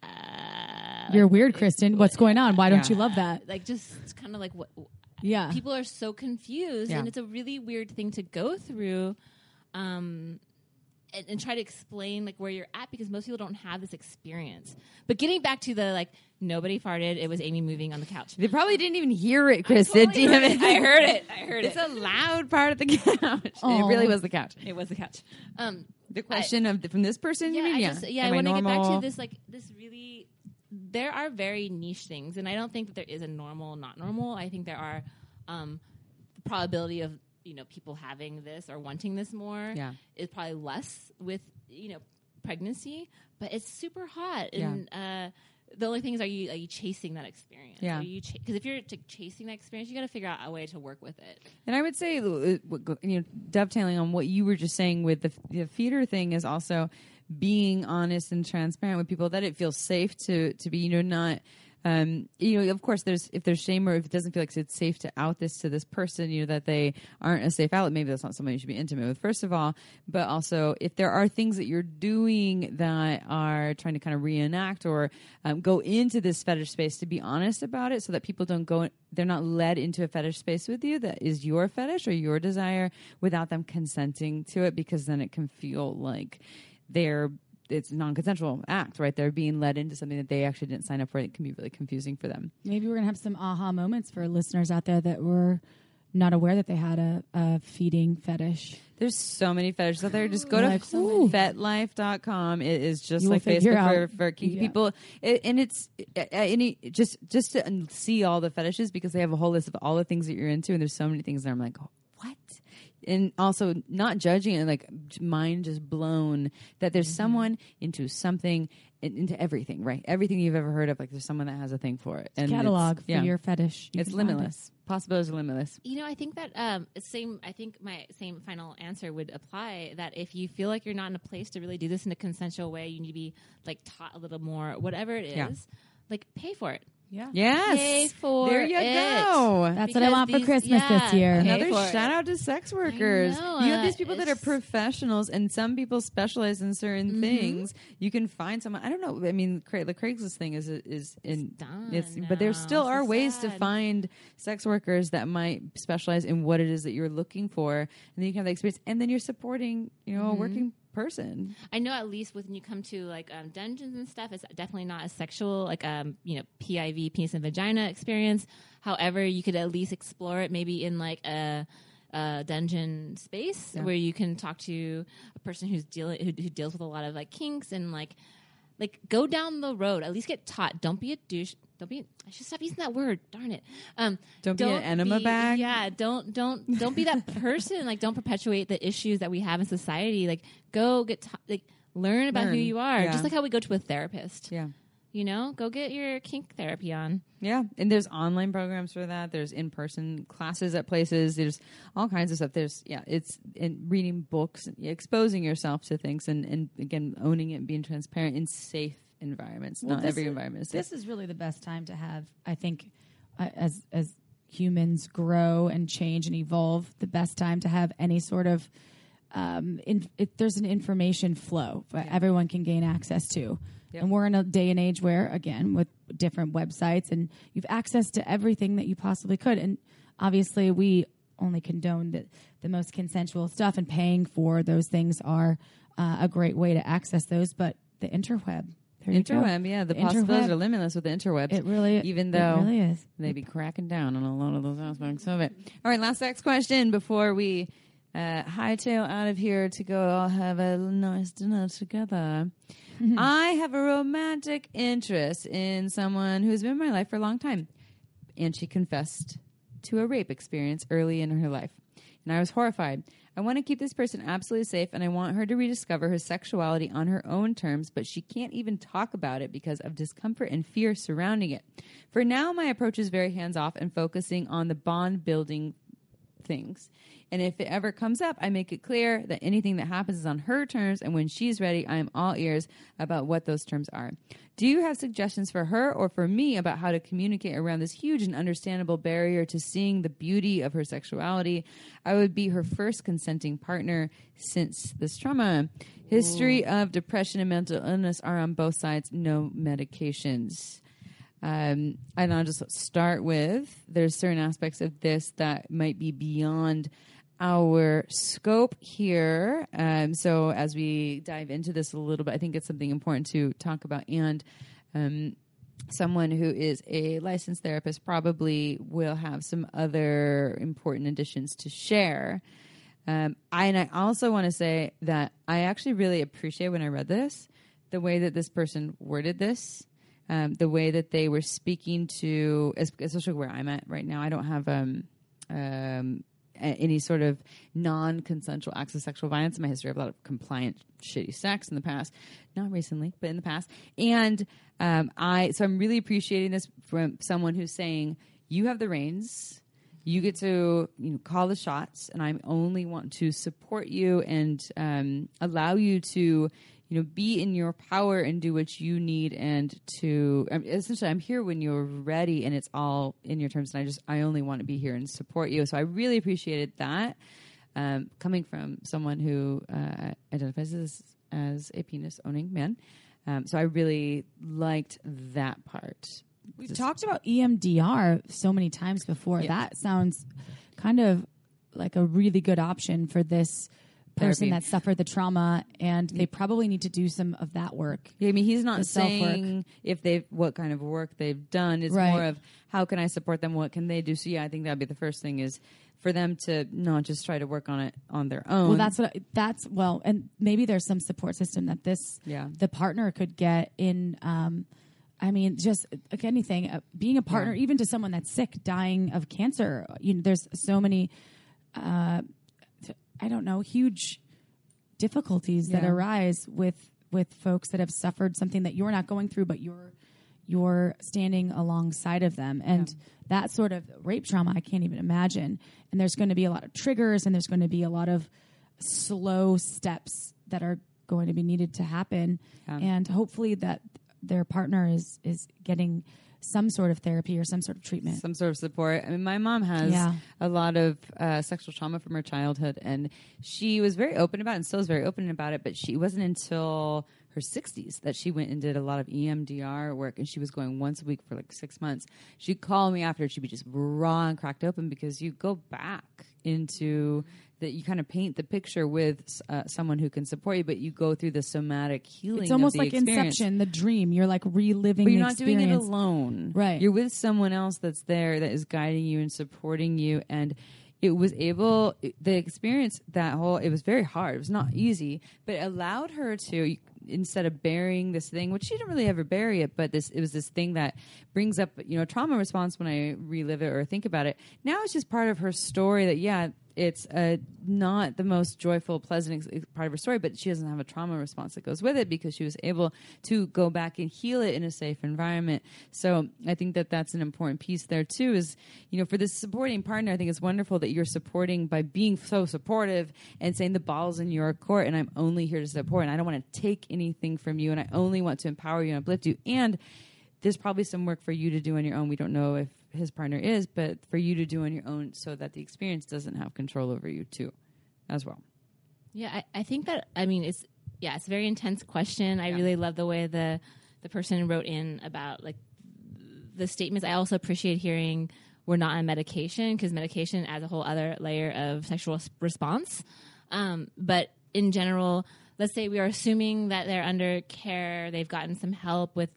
uh, You're weird, Kristen. What's going on? Why don't Yeah. you love that? like just it's kind of like what Yeah. people are so confused Yeah. and it's a really weird thing to go through um and, and try to explain like where you're at because most people don't have this experience but getting back to the like nobody farted it was amy moving on the couch They probably didn't even hear it, Kristen. Totally Damn it. i heard it i heard It's it It's a loud part of the couch. It really was the couch. it was the couch um The question of from this person, yeah you mean? i just yeah Am i want to get back to this like this really there are very niche things and i don't think that there is a normal not normal i think there are um the probability of you know people having this or wanting this more Yeah. is probably less with you know pregnancy but it's super hot and uh the only thing is, are you are you chasing that experience? Yeah. Because if you're t- chasing that experience, you got to figure out a way to work with it. And I would say, uh, you know, dovetailing on what you were just saying with the, the feeder thing is also being honest and transparent with people that it feels safe to to be, you know, not. Um, you know, of course, there's if there's shame or if it doesn't feel like it's safe to out this to this person, you know, that they aren't a safe outlet. Maybe that's not someone you should be intimate with, first of all. But also, if there are things that you're doing that are trying to kind of reenact or um, go into this fetish space, to be honest about it, so that people don't go, they're not led into a fetish space with you that is your fetish or your desire without them consenting to it, because then it can feel like they're it's a non-consensual act, right? They're being led into something that they actually didn't sign up for. It can be really confusing for them. Maybe we're gonna have some aha moments for listeners out there that were not aware that they had a, a feeding fetish. There's so many fetishes out there. Just go to so fetlife.com. It is just You like Facebook for, for kinky yeah. people. It, and it's any just just to see all the fetishes because they have a whole list of all the things that you're into, and there's so many things that I'm like, what? And also not judging and like mind just blown that there's Mm-hmm. someone into something into everything, right? Everything you've ever heard of, like there's someone that has a thing for it. And Catalog for yeah. your fetish. You It's can find it. limitless. Possibilities are limitless. You know, I think that um, same. I think my same final answer would apply. That if you feel like you're not in a place to really do this in a consensual way, you need to be like taught a little more. Whatever it is, Yeah. like pay for it. Yeah. Yes. Pay for there you it. go. That's what I Because want for Christmas yeah, this year. Another for it. shout out to sex workers. know, you have uh, these people that are professionals, and some people specialize in certain Mm-hmm. things. You can find someone. I don't know. I mean, Cra- the Craigslist thing is is in. done It's, but there still So are ways to find sex workers that might specialize in what it is that you're looking for, and then you can have the experience, and then you're supporting, you know, Mm-hmm. working person. I know at least when you come to like um, dungeons and stuff, it's definitely not a sexual like um you know PIV penis and vagina experience. However, you could at least explore it maybe in like a. a dungeon space Yeah. where you can talk to a person who's dealing who, who deals with a lot of like kinks and like like go down the road at least get taught don't be a douche don't be i should stop using that word darn it um Don't be an enema be- bag. yeah don't don't don't be that person like don't perpetuate the issues that we have in society like go get like learn about who you are Yeah. just like how we go to a therapist Yeah. you know go get your kink therapy on Yeah, and there's online programs for that. There's in-person classes at places. There's all kinds of stuff. There's yeah, it's in reading books, exposing yourself to things, and and again owning it and being transparent in safe environments. Well, Not every is- environment is. This is really the best time to have, I think, uh, as as humans grow and change and evolve, the best time to have any sort of um, in, it, there's an information flow that everyone can gain access to. Yep. And we're in a day and age where, again, with different websites, and you've access to everything that you possibly could. And obviously, we only condone the, the most consensual stuff, and paying for those things are uh, a great way to access those. But the interweb, go. Interweb, yeah, the, The possibilities interweb. are limitless with the interwebs. It really, even it though really is. they be cracking down on a lot of those aspects of it. All right, last next question before we uh, hightail out of here to go all have a nice dinner together. I have a romantic interest in someone who's been in my life for a long time, and she confessed to a rape experience early in her life. And I was horrified. I want to keep this person absolutely safe, and I want her to rediscover her sexuality on her own terms, but she can't even talk about it because of discomfort and fear surrounding it. For now, my approach is very hands off and focusing on the bond building things. And if it ever comes up, I make it clear that anything that happens is on her terms, and when she's ready, I am all ears about what those terms are. Do you have suggestions for her or for me about how to communicate around this huge and understandable barrier to seeing the beauty of her sexuality? I would be her first consenting partner since this trauma. History of depression and mental illness are on both sides, no medications. Um, and I'll just start with there's certain aspects of this that might be beyond our scope here. Um, so as we dive into this a little bit, I think it's something important to talk about. And um, someone who is a licensed therapist probably will have some other important additions to share. Um, I, and I also want to say that I actually really appreciate when I read this the way that this person worded this, um, the way that they were speaking to, especially where I'm at right now. I don't have um, um, any sort of non-consensual acts of sexual violence in my history. I have a lot of compliant, shitty sex in the past, not recently, but in the past. And um, I, so I'm really appreciating this from someone who's saying, "You have the reins." You get to you know, call the shots and i only want to support you and um, allow you to you know be in your power and do what you need and to um, essentially i'm here when you're ready and it's all in your terms and i just i only want to be here and support you. So i really appreciated that um, coming from someone who uh, identifies as, as a penis owning man. Um, so i really liked that part We've talked about EMDR so many times before. Yeah. That sounds kind of like a really good option for this person that suffered the trauma, and they probably need to do some of that work. Yeah, I mean, he's not saying if they've what kind of work they've done. It's Right. more of how can I support them? What can they do? So yeah, I think that'd be the first thing is for them to not just try to work on it on their own. Well, that's what I, that's well, and maybe there's some support system that this Yeah. the partner could get in. Um, I mean, just like anything, uh, being a partner, Yeah. even to someone that's sick, dying of cancer. You know, there's so many. Uh, I don't know, huge difficulties that arise with with folks that have suffered something that you're not going through, but you're you're standing alongside of them and that sort of rape trauma i can't even imagine and there's going to be a lot of triggers and there's going to be a lot of slow steps that are going to be needed to happen Yeah. and hopefully that their partner is is getting some sort of therapy or some sort of treatment some sort of support. I mean, my mom has Yeah. a lot of uh, sexual trauma from her childhood, and she was very open about it and still is very open about it. But she wasn't until her 60s that she went and did a lot of EMDR work, and she was going once a week for like six months. She'd call me after, she'd be just raw and cracked open because you go back into that you kind of paint the picture with uh, someone who can support you, but you go through the somatic healing. it's almost like experience. inception the dream you're like reliving But you're not doing it alone. Right. You're with someone else that's there that is guiding you and supporting you. And it was able, the experience, that whole, it was very hard. It was not easy, but it allowed her to, instead of burying this thing, which she didn't really ever bury it, but this, it was this thing that brings up, you know, trauma response when I relive it or think about it. Now it's just part of her story that, yeah, it's uh, not the most joyful, pleasant ex- part of her story, but she doesn't have a trauma response that goes with it because she was able to go back and heal it in a safe environment. So I think that that's an important piece there too. Is you know for this supporting partner, I think it's wonderful that you're supporting by being so supportive and saying the ball's in your court, and I'm only here to support, and I don't want to take anything from you, and I only want to empower you and uplift you, and there's probably some work for you to do on your own. We don't know if his partner is, but for you to do on your own so that the experience doesn't have control over you too, as well. Yeah, I, I think that I mean it's yeah, it's a very intense question. I Yeah. really love the way the the person wrote in about like the statements. I also appreciate hearing we're not on medication because medication adds a whole other layer of sexual response. Um, but in general, let's say we are assuming that they're under care, they've gotten some help with,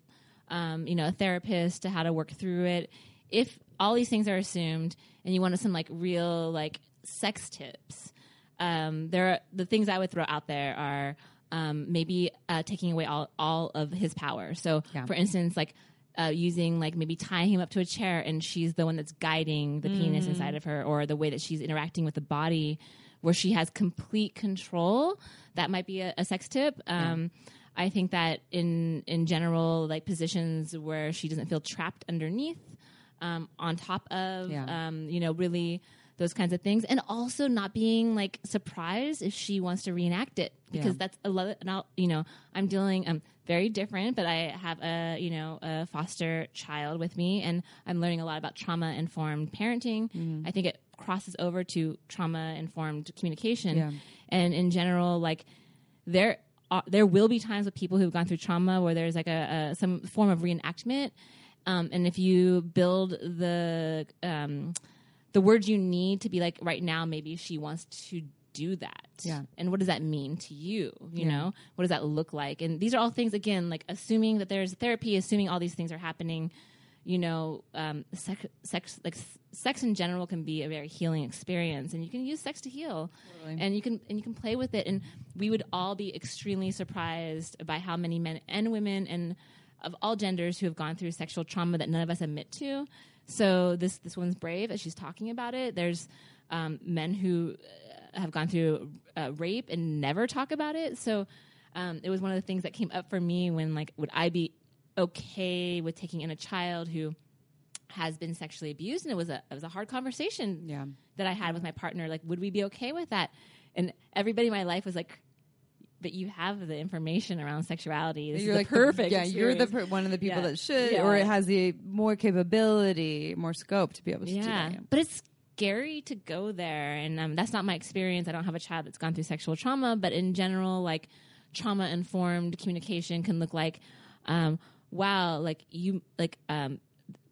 um, you know, a therapist to how to work through it. If all these things are assumed and you wanted some like real like sex tips, um, there are, the things I would throw out there are um, maybe uh, taking away all, all of his power. So, Yeah. for instance, like uh, using like maybe tying him up to a chair and she's the one that's guiding the penis inside of her, or the way that she's interacting with the body, where she has complete control. That might be a, a sex tip. Um, I think that in in general, like positions where she doesn't feel trapped underneath, um, on top of, Yeah. um, you know, really those kinds of things, and also not being like surprised if she wants to reenact it because Yeah. that's a lot. You know, I'm dealing um very different, but I have a you know a foster child with me, and I'm learning a lot about trauma informed parenting. Mm-hmm. I think it crosses over to trauma informed communication, Yeah. and in general, like there there will be times with people who've gone through trauma where there's like a, a some form of reenactment, um, and if you build the um, the words you need to be like right now, maybe she wants to do that. Yeah. And what does that mean to you? You Yeah. know, what does that look like? And these are all things again, like assuming that there's therapy, assuming all these things are happening. You know, um, sex, sex, like sex in general can be a very healing experience, and you can use sex to heal, and you can and you can play with it. And we would all be extremely surprised by how many men and women and of all genders who have gone through sexual trauma that none of us admit to. So this this woman's brave as she's talking about it. There's um, men who uh, have gone through uh, rape and never talk about it. So um, it was one of the things that came up for me when like would I be okay with taking in a child who has been sexually abused and it was a it was a hard conversation Yeah. that I had with my partner like would we be okay with that and everybody in my life was like but you have the information around sexuality this you're like the perfect yeah, you're the per- one of the people Yeah. that should, Yeah. or it has the more capability, more scope to be able to do yeah that. but it's scary to go there and um, that's not my experience i don't have a child that's gone through sexual trauma but in general like trauma informed communication can look like um, wow like you like um,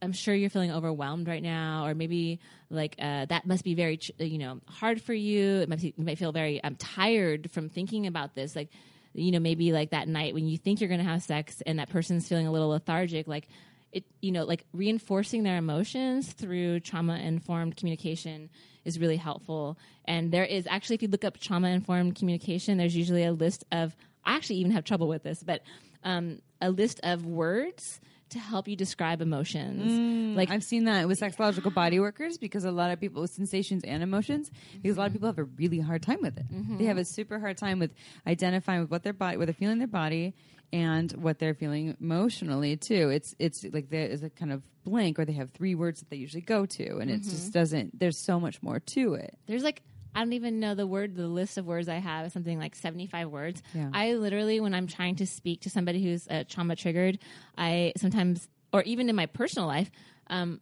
i'm sure you're feeling overwhelmed right now or maybe like uh, that must be very you know hard for you. It might you might feel very i'm tired from thinking about this. Like you know maybe like that night when you think you're going to have sex and that person's feeling a little lethargic like it you know like reinforcing their emotions through trauma informed communication is really helpful. And there is actually if you look up trauma informed communication there's usually a list of i actually even have trouble with this but um, a list of words to help you describe emotions mm, like I've seen that with sexological body workers because a lot of people with sensations and emotions, because a lot of people have a really hard time with it. Mm-hmm. They have a super hard time with identifying with what their body, what they're feeling in their body, and what they're feeling emotionally too. It's it's like there is a kind of blank, or they have three words that they usually go to, and it mm-hmm. just doesn't. There's so much more to it. There's like I don't even know the word. The list of words I have is something like 75 words. Yeah. I literally, when I'm trying to speak to somebody who's uh, trauma triggered, I sometimes, or even in my personal life, um,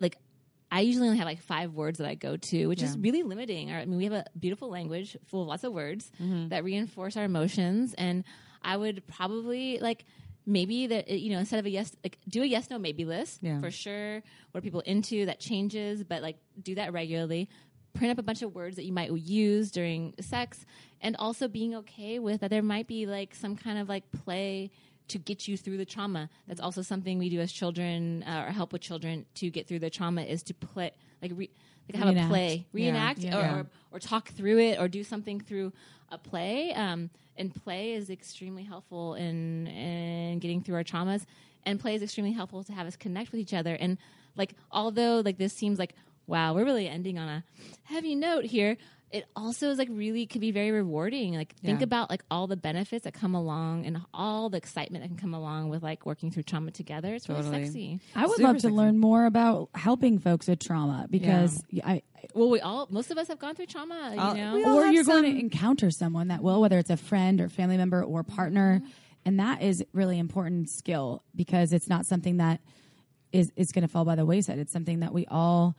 like I usually only have like five words that I go to, which is really limiting. I mean, we have a beautiful language full of lots of words Mm-hmm. that reinforce our emotions, and I would probably like maybe that you know instead of a yes like do a yes no maybe list Yeah. for sure what are people into that changes but like do that regularly print up a bunch of words that you might use during sex and also being okay with that there might be like some kind of like play to get you through the trauma that's also something we do as children uh, or help with children to get through the trauma is to play like re- like have Reenact. a play reenact Yeah. Or, Yeah. or or talk through it or do something through a play um, and play is extremely helpful in in getting through our traumas and play is extremely helpful to have us connect with each other and like although like this seems like wow we're really ending on a heavy note here it also is like really can be very rewarding like think Yeah. about like all the benefits that come along and all the excitement that can come along with like working through trauma together it's really sexy I would Super love to sexy. learn more about helping folks with trauma because I, well we all most of us have gone through trauma you I'll- know or you're going to encounter someone that will, whether it's a friend or family member or partner. Mm-hmm. and that is really important skill because it's not something that is is going to fall by the wayside. It's something that we all.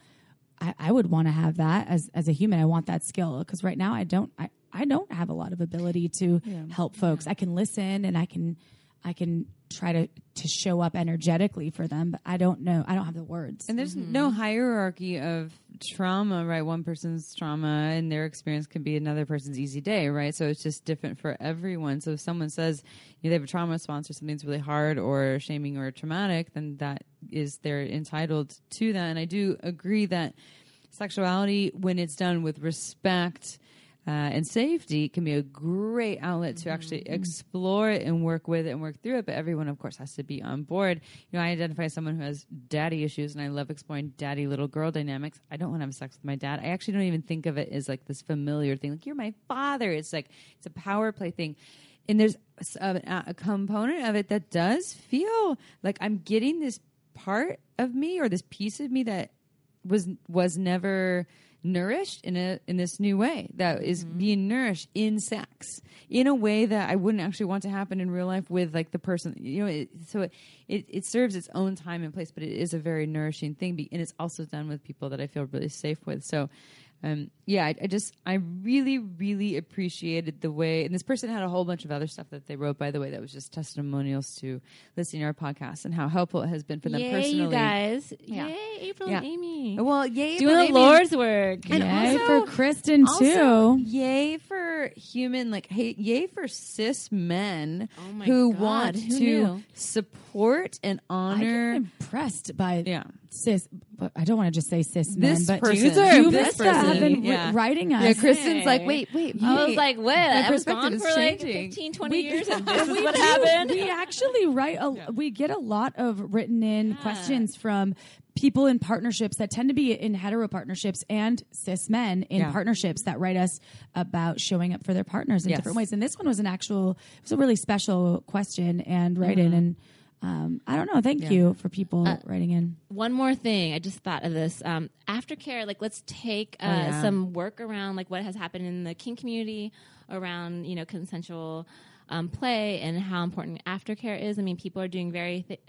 I, I would want to have that as as a human. I want that skill because right now I don't. I I don't have a lot of ability to help folks. I can listen and I can I can try to to show up energetically for them, but I don't know. I don't have the words. And there's mm-hmm. no hierarchy of trauma, right? One person's trauma and their experience could be another person's easy day, right? So it's just different for everyone. So if someone says you know, they have a trauma response or something's really hard or shaming or traumatic, then that is they're entitled to that. And I do agree that sexuality, when it's done with respect, uh, and safety can be a great outlet to actually explore it and work with it and work through it. But everyone, of course, has to be on board. You know, I identify as someone who has daddy issues, and I love exploring daddy little girl dynamics. I don't want to have sex with my dad. I actually don't even think of it as like this familiar thing. Like you're my father. It's like it's a power play thing. And there's a, a component of it that does feel like I'm getting this part of me or this piece of me that was was never nourished in a in this new way that is mm-hmm. being nourished in sex in a way that I wouldn't actually want to happen in real life with like the person you know it, so it, it it serves its own time and place but it is a very nourishing thing and it's also done with people that I feel really safe with. So um, yeah, I, I just I really really appreciated the way, and this person had a whole bunch of other stuff that they wrote, by the way, that was just testimonials to listening to our podcast and how helpful it has been for them Yay, personally. you guys! Yeah. Yay, April Yeah. and Amy. Well, yay Doing the Amy. Lord's work. And Yay also- for Kristen Also, too. yay for human, like, hey, yay for cis men Oh my who God, want who to knew? support and I'm honor. impressed by Yeah. Cis. But I don't want to just say cis men, This but person. dudes This are person, have been yeah. writing us. Yeah, Kristen's like, wait, wait, I was like, what? My I was perspective gone is for like changing. 15, 20 We- years, and this is we what do. happened. We actually write a we get a lot of written in questions from people in partnerships that tend to be in hetero partnerships and cis men in Yeah. partnerships that write us about showing up for their partners in Yes. different ways. And this one was an actual it was a really special question and write Mm-hmm. in and um, I don't know. Thank you for people Uh, writing in. one more thing i just thought of this um, aftercare like let's take uh, Oh, yeah. some work around like what has happened in the kink community around you know consensual um, play and how important aftercare is i mean people are doing very th-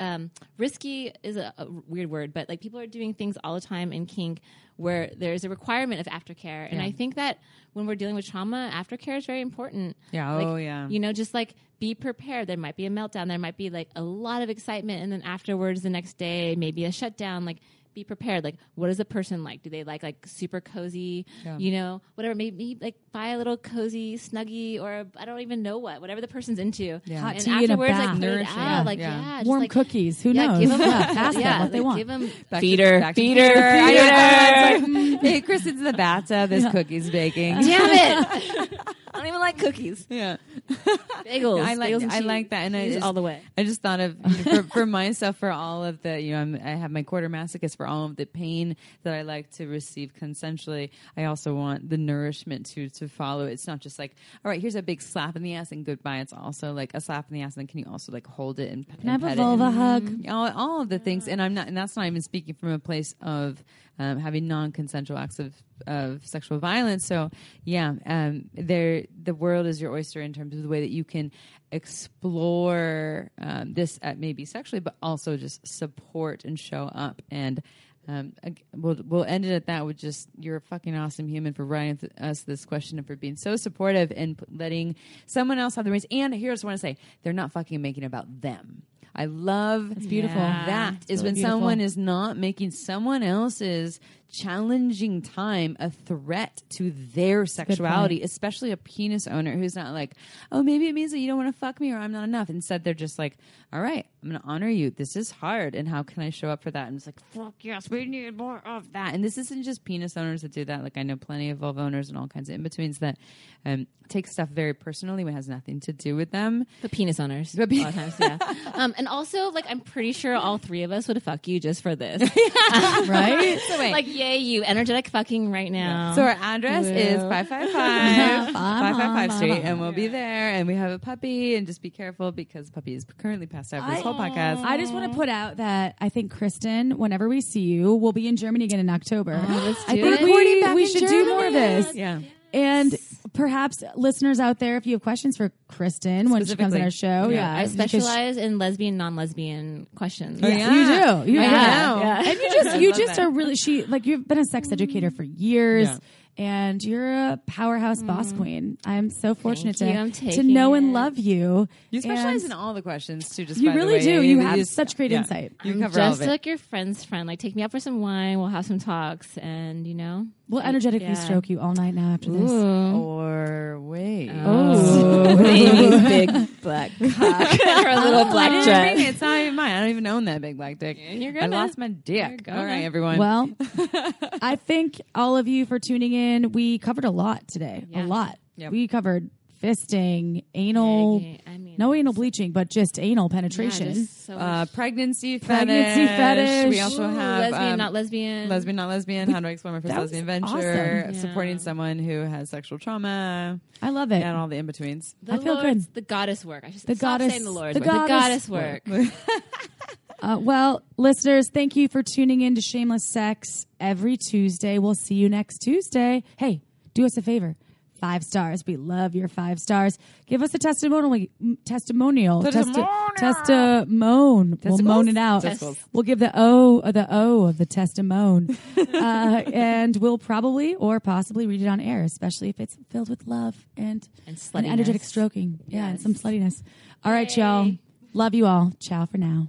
um, risky is a, a weird word but like people are doing things all the time in kink where there's a requirement of aftercare. And Yeah. i think that when we're dealing with trauma aftercare is very important. Yeah, Like, oh, yeah. you know just like be prepared. There might be a meltdown. There might be like a lot of excitement. And then afterwards the next day maybe a shutdown. Like be prepared like what is a person like do they like like super cozy Yeah. you know whatever maybe like buy a little cozy snuggie or I don't even know what whatever the person's into Yeah. Hot and tea in a afterwards like bath. Nourishing. out Yeah. like Yeah. yeah, Warm like, cookies. Who yeah, knows? give them yeah, ask yeah, them what they like, want. give them Back to- feeder to feeder feeder. I know. feeder. It's like, hey, Kristen's in the bathtub. There's cookies baking. damn it I don't even like cookies yeah. bagels I like bagels and I cheese. like that, and I Cheese just, all the way I just thought of for, for myself for all of the you know I'm, I have my quarter masochist for all of the pain that I like to receive consensually. I also want the nourishment to to follow. It's not just like all right, here's a big slap in the ass and goodbye. It's also like a slap in the ass, and then can you also like hold it and, Can I have a pet it vulva hug? all, all of the things and i'm not and that's not even speaking from a place of um, having non-consensual acts of, of sexual violence so yeah um, there the world is your oyster in terms of the way that you can explore um, this at maybe sexually but also just support and show up and um, we'll we'll end it at that with just you're a fucking awesome human for writing th- us this question and for being so supportive and p- letting someone else have the reins. And here's what I want to say: they're not fucking making about them. I love That's beautiful. That is when beautiful. someone is not making someone else's challenging time a threat to their sexuality, especially a penis owner who's not like, oh, maybe it means that you don't want to fuck me or I'm not enough. Instead, they're just like, all right, I'm going to honor you. This is hard. And how can I show up for that? And it's like, fuck yes, we need more of that. And this isn't just penis owners that do that. Like, I know plenty of vulva owners and all kinds of in betweens that um, take stuff very personally when it has nothing to do with them. But penis owners, But pe- times, yeah. Um, and also, like, I'm pretty sure all three of us would fuck you just for this, right? So wait. like, yay, you energetic fucking right now. So our address is Woo. 555 555 Street, and we'll be there. And we have a puppy, and just be careful because puppy is currently passed out for this I- whole podcast. I just want to put out that I think Kristen, whenever we see you, we'll be in Germany again in October. Oh, let's I do think it. we, we in should do more of this. yeah. And perhaps listeners out there, if you have questions for Kristen when she comes on our show, Yeah. yeah, I specialize in lesbian, non-lesbian questions. Oh, Yeah, yeah. you do. You I do. know. Yeah. And you just you just that. are really she like you've been a sex educator for years. Yeah. And you're a powerhouse boss mm. queen. I'm so fortunate you. to, to taking know and love you. You specialize And in all the questions too. Just You by the really way. do. You have such great yeah. insight. You I'm cover all just of it. like your friend's friend. Like, take me out for some wine. We'll have some talks, and you know, We'll energetically Yeah. stroke you all night now after this. or wait. oh, big black cock or a little I black didn't it. It's not even mine. I don't even own that big black dick. You're I gonna. lost my dick. All right, everyone. Well, I thank all of you for tuning in. We covered a lot today. Yeah. A lot. Yep. We covered fisting, anal, I mean, no anal bleaching, but just anal yeah, penetration. just so uh, much pregnancy fetish. Pregnancy fetish. We also Ooh, have lesbian, um, not lesbian. lesbian, not lesbian. How do I explore my first lesbian venture. awesome. Supporting someone who has sexual trauma I love it. and all the in betweens. The I feel Lord's- good. The goddess work. I should The stop goddess- saying the Lord's the work. goddess the goddess work. Uh, well, listeners, thank you for tuning in to Shameless Sex every Tuesday. We'll see you next Tuesday. Hey, do us a favor. Five stars. We love your five stars. Give us a testimonial. Testimonial. Testimonial. testimone. We'll moan it out. Testicles. We'll give the O the O of the testimone, uh, and we'll probably or possibly read it on air, especially if it's filled with love and And and energetic stroking. Yeah, and some sluttiness. All right, y'all. Love you all. Ciao for now.